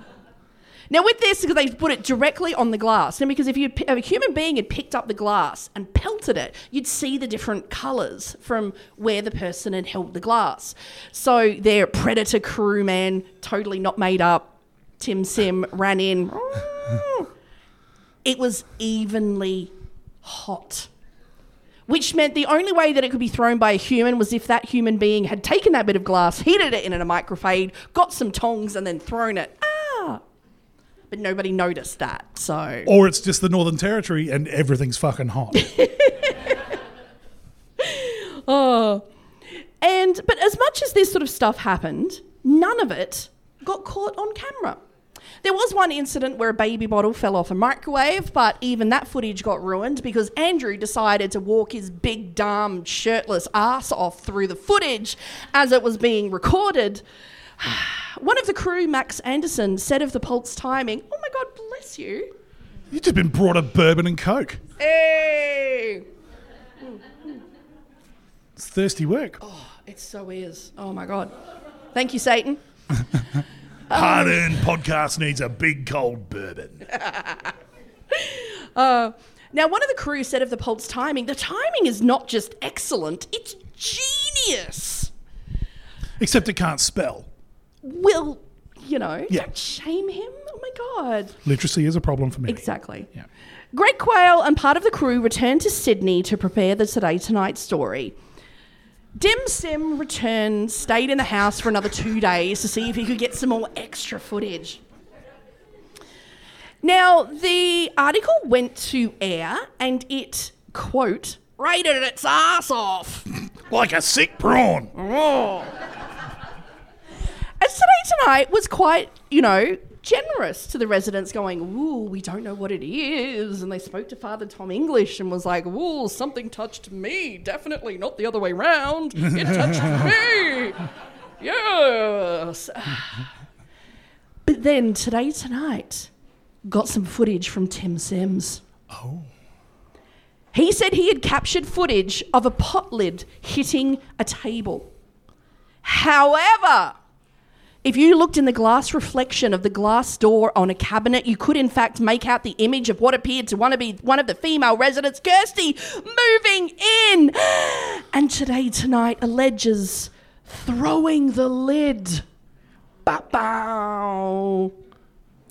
Now, with this, because they put it directly on the glass, and because if you if a human being had picked up the glass and pelted it, you'd see the different colours from where the person had held the glass. So their predator crewman, totally not made up, Tim Sim ran in. It was evenly hot. Which meant the only way that it could be thrown by a human was if that human being had taken that bit of glass, heated it in a microfade, got some tongs, and then thrown it. But nobody noticed that, so. Or it's just the Northern Territory and everything's fucking hot. Oh. And but as much as this sort of stuff happened, none of it got caught on camera. There was one incident where a baby bottle fell off a microwave, but even that footage got ruined because Andrew decided to walk his big, dumb, shirtless ass off through the footage as it was being recorded. One of the crew, Max Anderson, said of the Pulse timing, Oh my God, bless you. You've just been brought a bourbon and coke. Hey! It's thirsty work. Oh, it so is. Oh my God. Thank you, Satan. Hard earned podcast needs a big cold bourbon. Uh, now, one of the crew said of the Pulse timing, the timing is not just excellent, it's genius. Except it can't spell. Will, you know, Yeah. shame him. Oh my God. Literacy is a problem for me. Exactly. Yeah. Greg Quayle and part of the crew returned to Sydney to prepare the Today Tonight story. Dim Sim returned, stayed in the house for another two days to see if he could get some more extra footage. Now, the article went to air and it, quote, rated its ass off. Like a sick prawn. And Today Tonight was quite, you know, generous to the residents, going, Ooh, we don't know what it is. And they spoke to Father Tom English and was like, Ooh, something touched me. Definitely not the other way round. It touched me. Yes. But then Today Tonight got some footage from Tim Sims. Oh. He said he had captured footage of a pot lid hitting a table. However, if you looked in the glass reflection of the glass door on a cabinet, you could in fact make out the image of what appeared to want to be one of the female residents, Kirsty, moving in. And today, tonight, alleges throwing the lid. Ba-bow.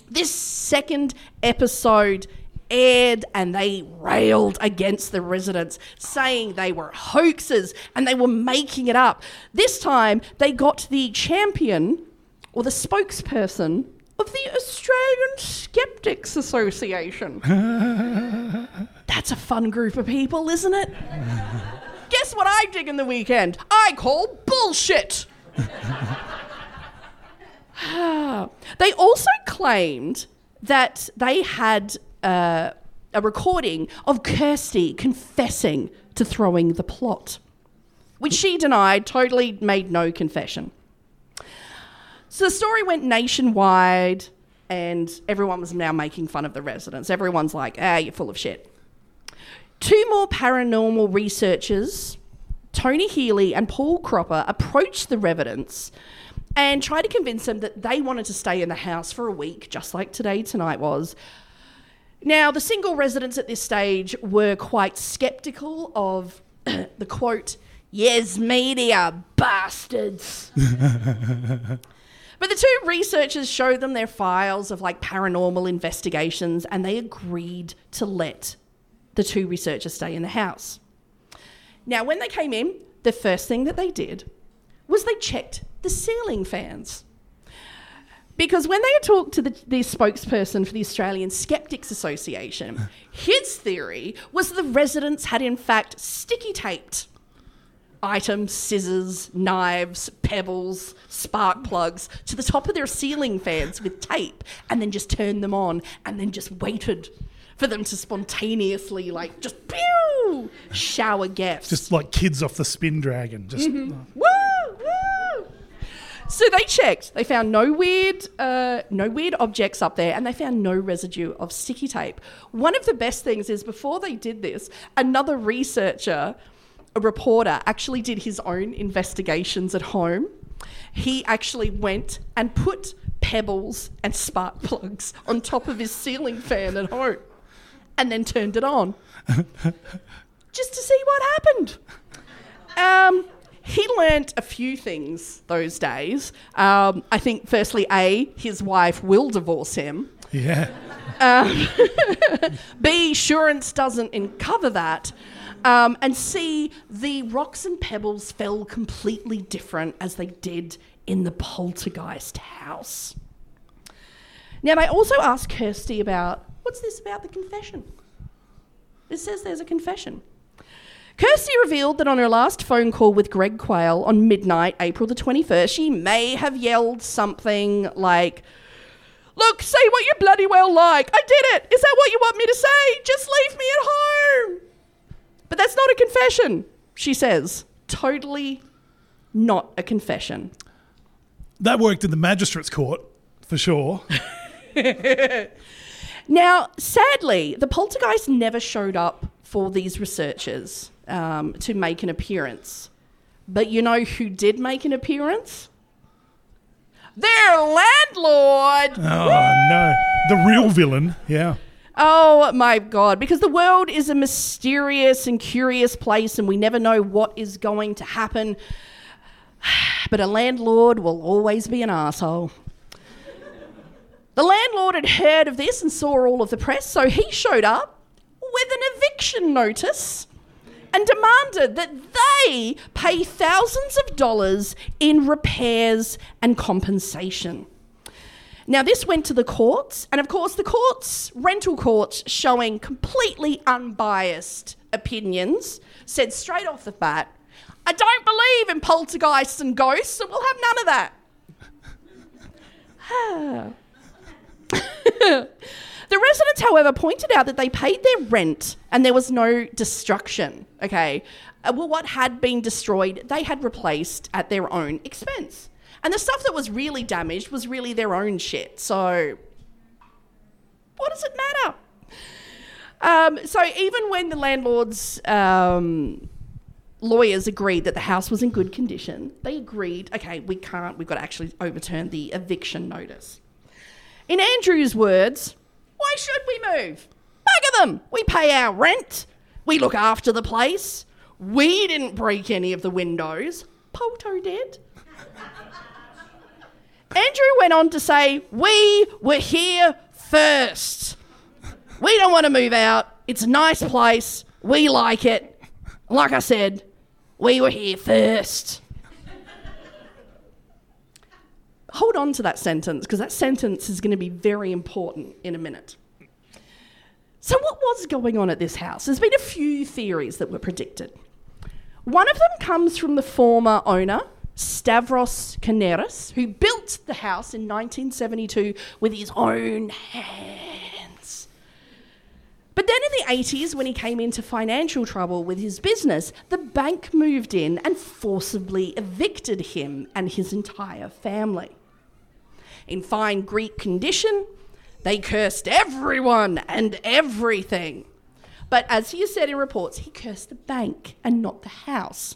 This second episode aired and they railed against the residents, saying they were hoaxes and they were making it up. This time, they got the champion or the spokesperson of the Australian Skeptics Association. That's a fun group of people, isn't it? Guess what I dig in the weekend? I call bullshit. they also claimed that they had uh, a recording of Kirsty confessing to throwing the plot, which she denied, totally made no confession. So the story went nationwide, and everyone was now making fun of the residents. Everyone's like, ah, you're full of shit. Two more paranormal researchers, Tony Healy and Paul Cropper, approached the residents and tried to convince them that they wanted to stay in the house for a week, just like today tonight was. Now, the single residents at this stage were quite skeptical of the quote, yes, media, bastards. But the two researchers showed them their files of like paranormal investigations and they agreed to let the two researchers stay in the house. Now, when they came in, the first thing that they did was they checked the ceiling fans. Because when they talked to the, the spokesperson for the Australian Skeptics Association, his theory was the residents had in fact sticky taped items, scissors, knives, pebbles, spark plugs to the top of their ceiling fans with tape and then just turned them on and then just waited for them to spontaneously like just pew shower gas. Just like kids off the spin dragon. Just Woo! Woo! So they checked. They found no weird, uh, no weird objects up there, and they found no residue of sticky tape. One of the best things is before they did this, another researcher, a reporter, actually did his own investigations at home. He actually went and put pebbles and spark plugs on top of his ceiling fan at home, and then turned it on, just to see what happened. Um, he learnt a few things those days. Um, I think, firstly, A, his wife will divorce him. yeah. B, insurance doesn't in- cover that. Um, and see the rocks and pebbles fell completely different as they did in the poltergeist house. Now, they also asked Kirsty about what's this about the confession? It says there's a confession. Kirsty revealed that on her last phone call with Greg Quayle on midnight, April the 21st, she may have yelled something like, Look, say what you bloody well like. I did it. Is that what you want me to say? Just leave me at home. But that's not a confession, she says. Totally not a confession. That worked in the magistrate's court, for sure. Now, sadly, the poltergeist never showed up for these researchers um, to make an appearance. But you know who did make an appearance? Their landlord! Oh, no. The real villain. Yeah. Oh my god, because the world is a mysterious and curious place and we never know what is going to happen. But a landlord will always be an asshole. The landlord had heard of this and saw all of the press, so he showed up with an eviction notice and demanded that they pay thousands of dollars in repairs and compensation. Now, this went to the courts, and of course, the courts, rental courts, showing completely unbiased opinions, said straight off the bat, I don't believe in poltergeists and ghosts, so we'll have none of that. The residents, however, pointed out that they paid their rent and there was no destruction. Okay. Uh, well, what had been destroyed, they had replaced at their own expense. And the stuff that was really damaged was really their own shit. So, what does it matter? Um, so even when the landlord's um, lawyers agreed that the house was in good condition, they agreed, okay, we can't, we've got to actually overturn the eviction notice. In Andrew's words, why should we move? Bugger them! We pay our rent. We look after the place. We didn't break any of the windows. Poto did. Andrew went on to say, We were here first. We don't want to move out. It's a nice place. We like it. Like I said, we were here first. Hold on to that sentence because that sentence is going to be very important in a minute. So, what was going on at this house? There's been a few theories that were predicted. One of them comes from the former owner, Stavros Kaneris, who built the house in 1972 with his own hands. But then in the 80s, when he came into financial trouble with his business, the bank moved in and forcibly evicted him and his entire family. In fine Greek condition, they cursed everyone and everything. But as he said in reports, he cursed the bank and not the house.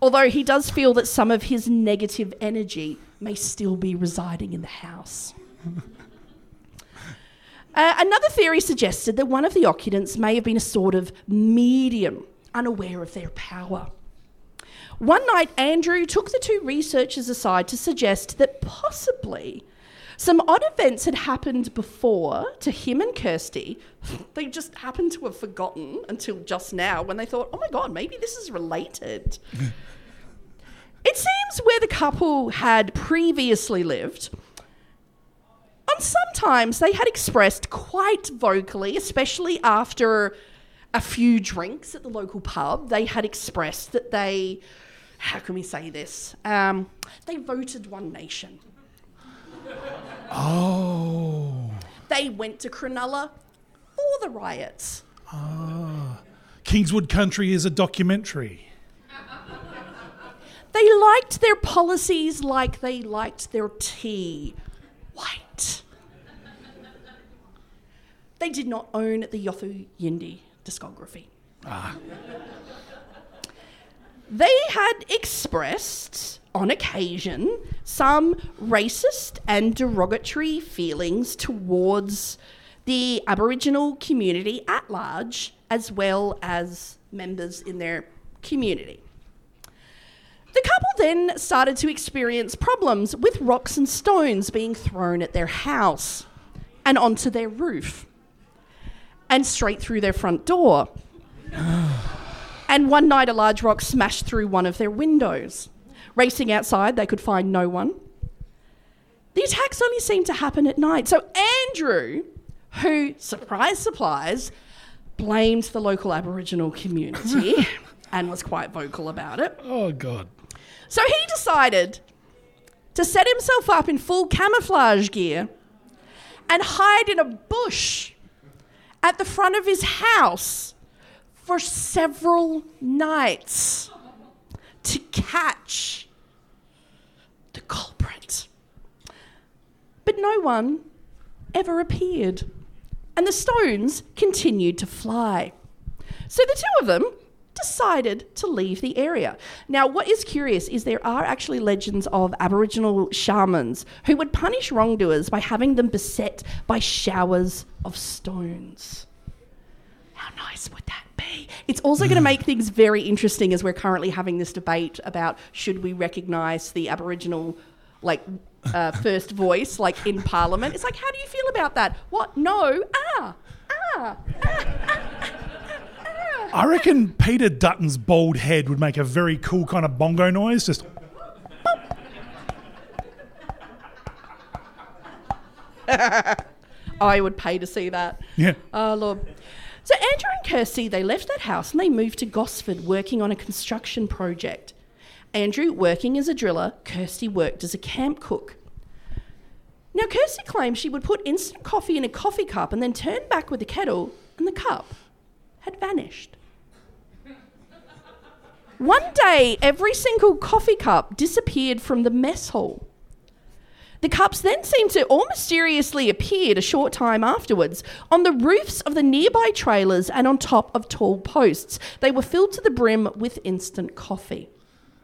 Although he does feel that some of his negative energy may still be residing in the house. Uh, another theory suggested that one of the occupants may have been a sort of medium, unaware of their power. One night, Andrew took the two researchers aside to suggest that possibly some odd events had happened before to him and Kirsty. They just happened to have forgotten until just now when they thought, oh my God, maybe this is related. it seems where the couple had previously lived, And sometimes they had expressed quite vocally, especially after a few drinks at the local pub, they had expressed that they, how can we say this? Um, they voted One Nation. Oh. They went to Cronulla for the riots. Ah. Kingswood Country is a documentary. They liked their policies like they liked their tea. White. They did not own the Yothu Yindi discography. They had expressed, on occasion, some racist and derogatory feelings towards the Aboriginal community at large, as well as members in their community. The couple then started to experience problems with rocks and stones being thrown at their house and onto their roof and straight through their front door. And one night, a large rock smashed through one of their windows. Racing outside, they could find no one. The attacks only seemed to happen at night. So Andrew, who, surprise, surprise, blamed the local Aboriginal community and was quite vocal about it. Oh, God. So he decided to set himself up in full camouflage gear and hide in a bush at the front of his house for several nights to catch the culprit. But no one ever appeared, and the stones continued to fly. So the two of them decided to leave the area. Now, what is curious is there are actually legends of Aboriginal shamans who would punish wrongdoers by having them beset by showers of stones. How nice would that be? It's also going to make things very interesting as we're currently having this debate about should we recognise the Aboriginal, like, uh, first voice, like in Parliament. It's like, how do you feel about that? What? No. Ah. Ah. I reckon Peter Dutton's bald head would make a very cool kind of bongo noise. Just I would pay to see that. yeah. Oh, Lord. So Andrew and Kirsty, they left that house and they moved to Gosford working on a construction project. Andrew working as a driller, Kirsty worked as a camp cook. Now, Kirsty claims she would put instant coffee in a coffee cup and then turn back with the kettle, and the cup had vanished. One day, every single coffee cup disappeared from the mess hall. The cups then seemed to all mysteriously appeared a short time afterwards on the roofs of the nearby trailers and on top of tall posts. They were filled to the brim with instant coffee.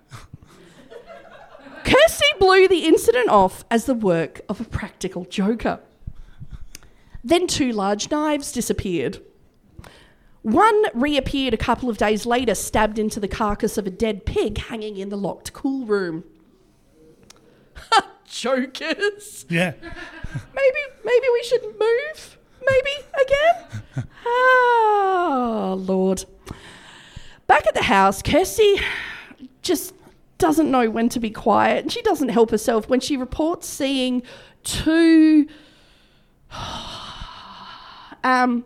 Kirsty blew the incident off as the work of a practical joker. Then two large knives disappeared. One reappeared a couple of days later, stabbed into the carcass of a dead pig hanging in the locked cool room. Jokers. Yeah. Maybe, maybe we should move. Maybe again. Ah, Lord. Back at the house, Kirsty just doesn't know when to be quiet, and she doesn't help herself when she reports seeing two. Um,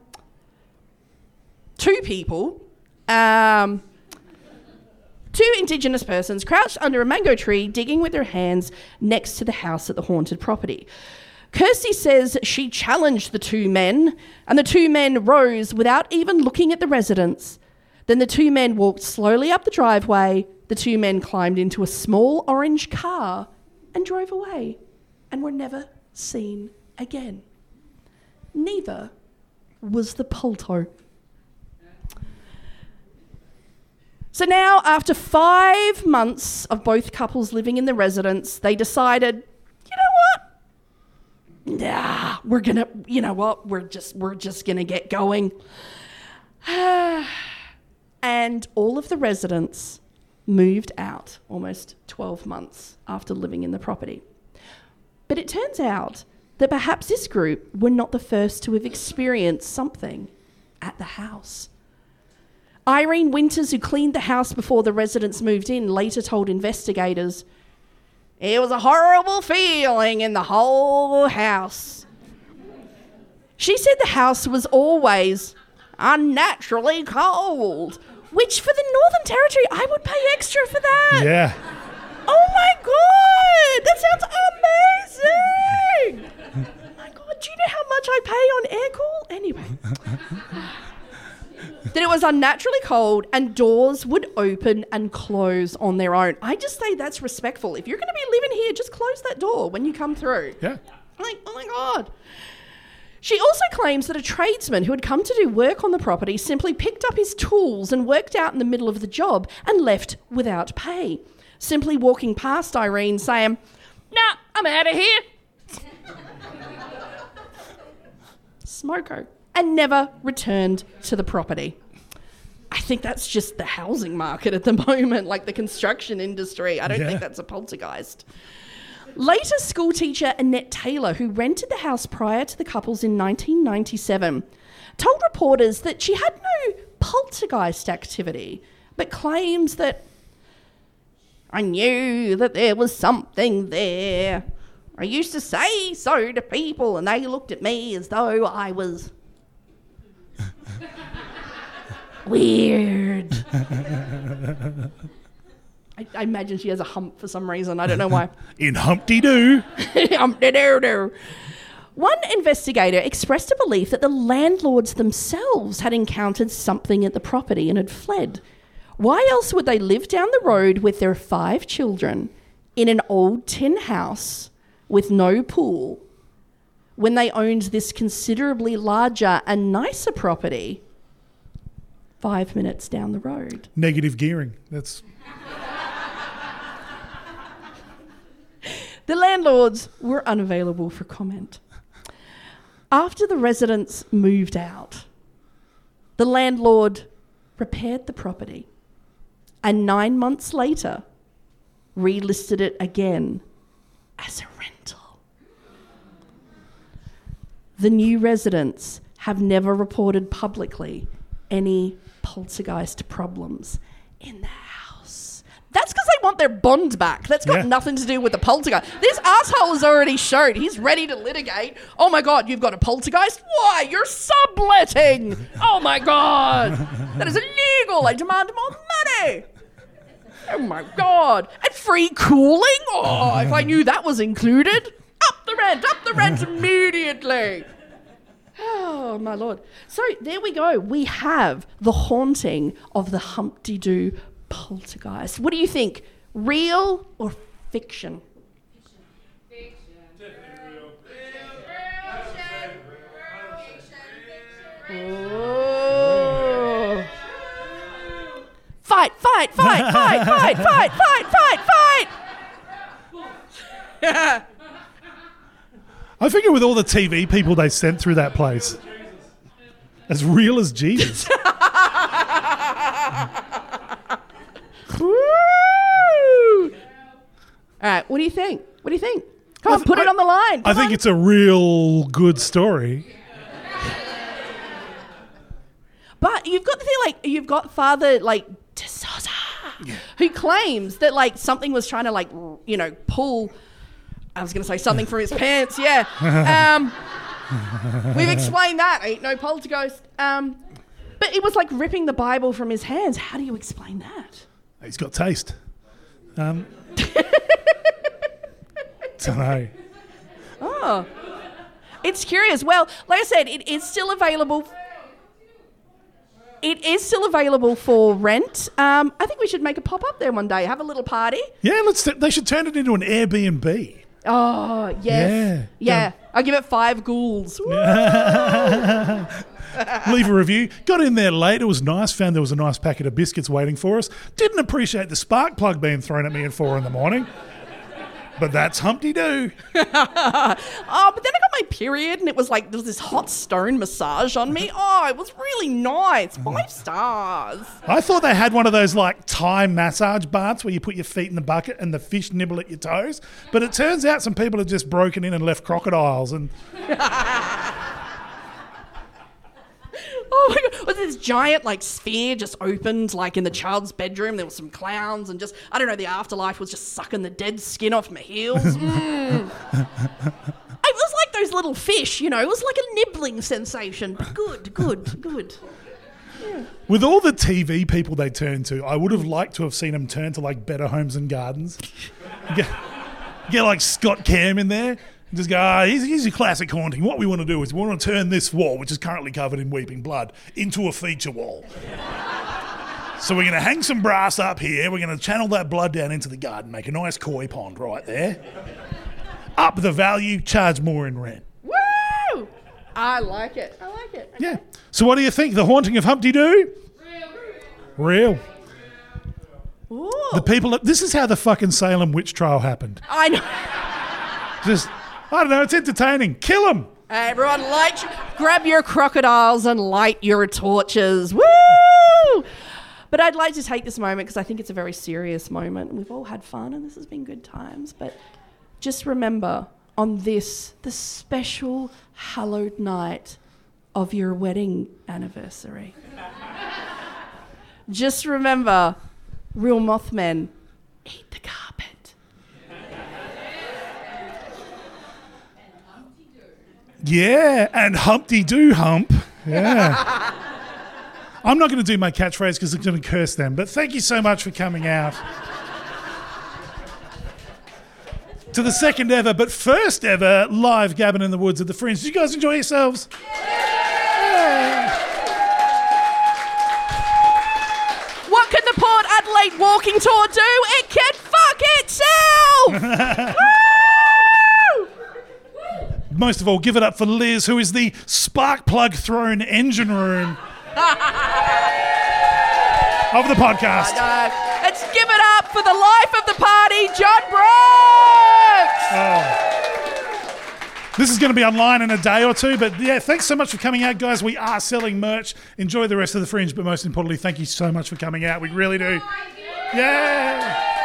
two people, um, two Indigenous persons crouched under a mango tree, digging with their hands next to the house at the haunted property. Kirsty says she challenged the two men, and the two men rose without even looking at the residents. Then the two men walked slowly up the driveway. The two men climbed into a small orange car and drove away and were never seen again. Neither was the Polto. So now, after five months of both couples living in the residence, they decided, you know what? Nah, we're gonna, you know what? We're just, we're just gonna get going. and all of the residents moved out almost 12 months after living in the property. But it turns out that perhaps this group were not the first to have experienced something at the house. Irene Winters, who cleaned the house before the residents moved in, later told investigators it was a horrible feeling in the whole house. She said the house was always unnaturally cold, which for the Northern Territory, I would pay extra for that. Yeah. Oh my god, that sounds amazing! oh my god, do you know how much I pay on air cool? Anyway. that it was unnaturally cold and doors would open and close on their own. I just say that's respectful. If you're going to be living here, just close that door when you come through. Yeah. Like, oh my god. She also claims that a tradesman who had come to do work on the property simply picked up his tools and worked out in the middle of the job and left without pay. Simply walking past Irene saying, Nah, I'm out of here. Smoko. And never returned to the property. I think that's just the housing market at the moment, like the construction industry. I don't Yeah. think that's a poltergeist. Later, schoolteacher Annette Taylor, who rented the house prior to the couples in 1997, told reporters that she had no poltergeist activity, but claims that I knew that there was something there. I used to say so to people, and they looked at me as though I was weird. I, I imagine she has a hump for some reason. I don't know why. In Humpty Doo. Humpty-doo-doo. One investigator expressed a belief that the landlords themselves had encountered something at the property and had fled. Why else would they live down the road with their five children in an old tin house with no pool when they owned this considerably larger and nicer property five minutes down the road? Negative gearing. That's The landlords were unavailable for comment. After the residents moved out, the landlord repaired the property and nine months later relisted it again as a rental. The new residents have never reported publicly any poltergeist problems in the house. That's because they want their bond back. That's got Yeah. nothing to do with the poltergeist. This asshole has already showed he's ready to litigate. Oh my god, you've got a poltergeist? Why? You're subletting! Oh my god! That is illegal! I demand more money! Oh my god! And free cooling? Oh, if I knew that was included. Up the rent, up the rent immediately. Oh, my lord. So there we go. We have the haunting of the Humpty Doo poltergeist. What do you think? Real or fiction? Fiction. fiction. Fight, fight, fight, fight, fight, fight, fight, fight, fight. I figure with all the TV people they sent through that place, as real as Jesus. Woo! All right, what do you think? What do you think? Come on, th- put it on the line. I think on. it's a real good story. But you've got the thing like you've got Father like D'Souza, who claims that like something was trying to like you know pull. I was going to say something from his pants. Yeah. Um, we've explained that. Ain't no poltergeist. Um, but it was like ripping the Bible from his hands. How do you explain that? He's got taste. Um, don't know. Oh, it's curious. Well, like I said, it is still available. It is still available for rent. Um, I think we should make a pop up there one day. Have a little party. Yeah, let's. They should turn it into an Airbnb. Oh yes, Yeah. yeah. I'll give it five ghouls. Leave a review. Got in there late. It was nice. Found there was a nice packet of biscuits waiting for us. Didn't appreciate the spark plug being thrown at me at four in the morning. But that's Humpty Doo. Oh, but then I got my period, and it was like there was this hot stone massage on me. Oh, it was really nice. Uh-huh. Five stars. I thought they had one of those like Thai massage baths where you put your feet in the bucket and the fish nibble at your toes. But it turns out some people have just broken in and left crocodiles. And Oh my god! Was this giant like sphere just opened like in the child's bedroom? There were some clowns and just I don't know. The afterlife was just sucking the dead skin off my heels. Mm. It was like those little fish, you know. It was like a nibbling sensation, but good, good, good. with all the TV people they turn to, I would have liked to have seen them turn to like Better Homes and Gardens. Get, get like Scott Cam in there. Just go, ah, here's, here's your classic haunting. What we want to do is we want to turn this wall, which is currently covered in weeping blood, into a feature wall. so we're going to hang some brass up here. We're going to channel that blood down into the garden, make a nice koi pond right there. Up the value, charge more in rent. Woo! I like it. I like it. Yeah. So what do you think? The haunting of Humpty Doo? Real. Real. Ooh. The people. This is how the fucking Salem witch trial happened. I know. Just, I don't know. It's entertaining. Kill them. Hey, everyone, light, grab your crocodiles and light your torches. Woo! But I'd like to take this moment because I think it's a very serious moment. We've all had fun and this has been good times. But just remember on this, the special hallowed night of your wedding anniversary, just remember real Mothmen eat the carpet. Yeah, and Humpty Doo hump. Yeah. I'm not going to do my catchphrase because I'm going to curse them. But thank you so much for coming out. To the second ever, but first ever live Gavin in the Woods at the Fringe. Did you guys enjoy yourselves? What can the Port Adelaide walking tour do? It can fuck itself! Most of all, give it up for Liz, who is the spark plug thrown engine room of the podcast. No, let's give it up for the life of the party, John Brooks! Oh. This is going to be online in a day or two, but yeah, thanks so much for coming out, guys. We are selling merch. Enjoy the rest of the fringe, but most importantly, thank you so much for coming out. We really do. Oh yeah.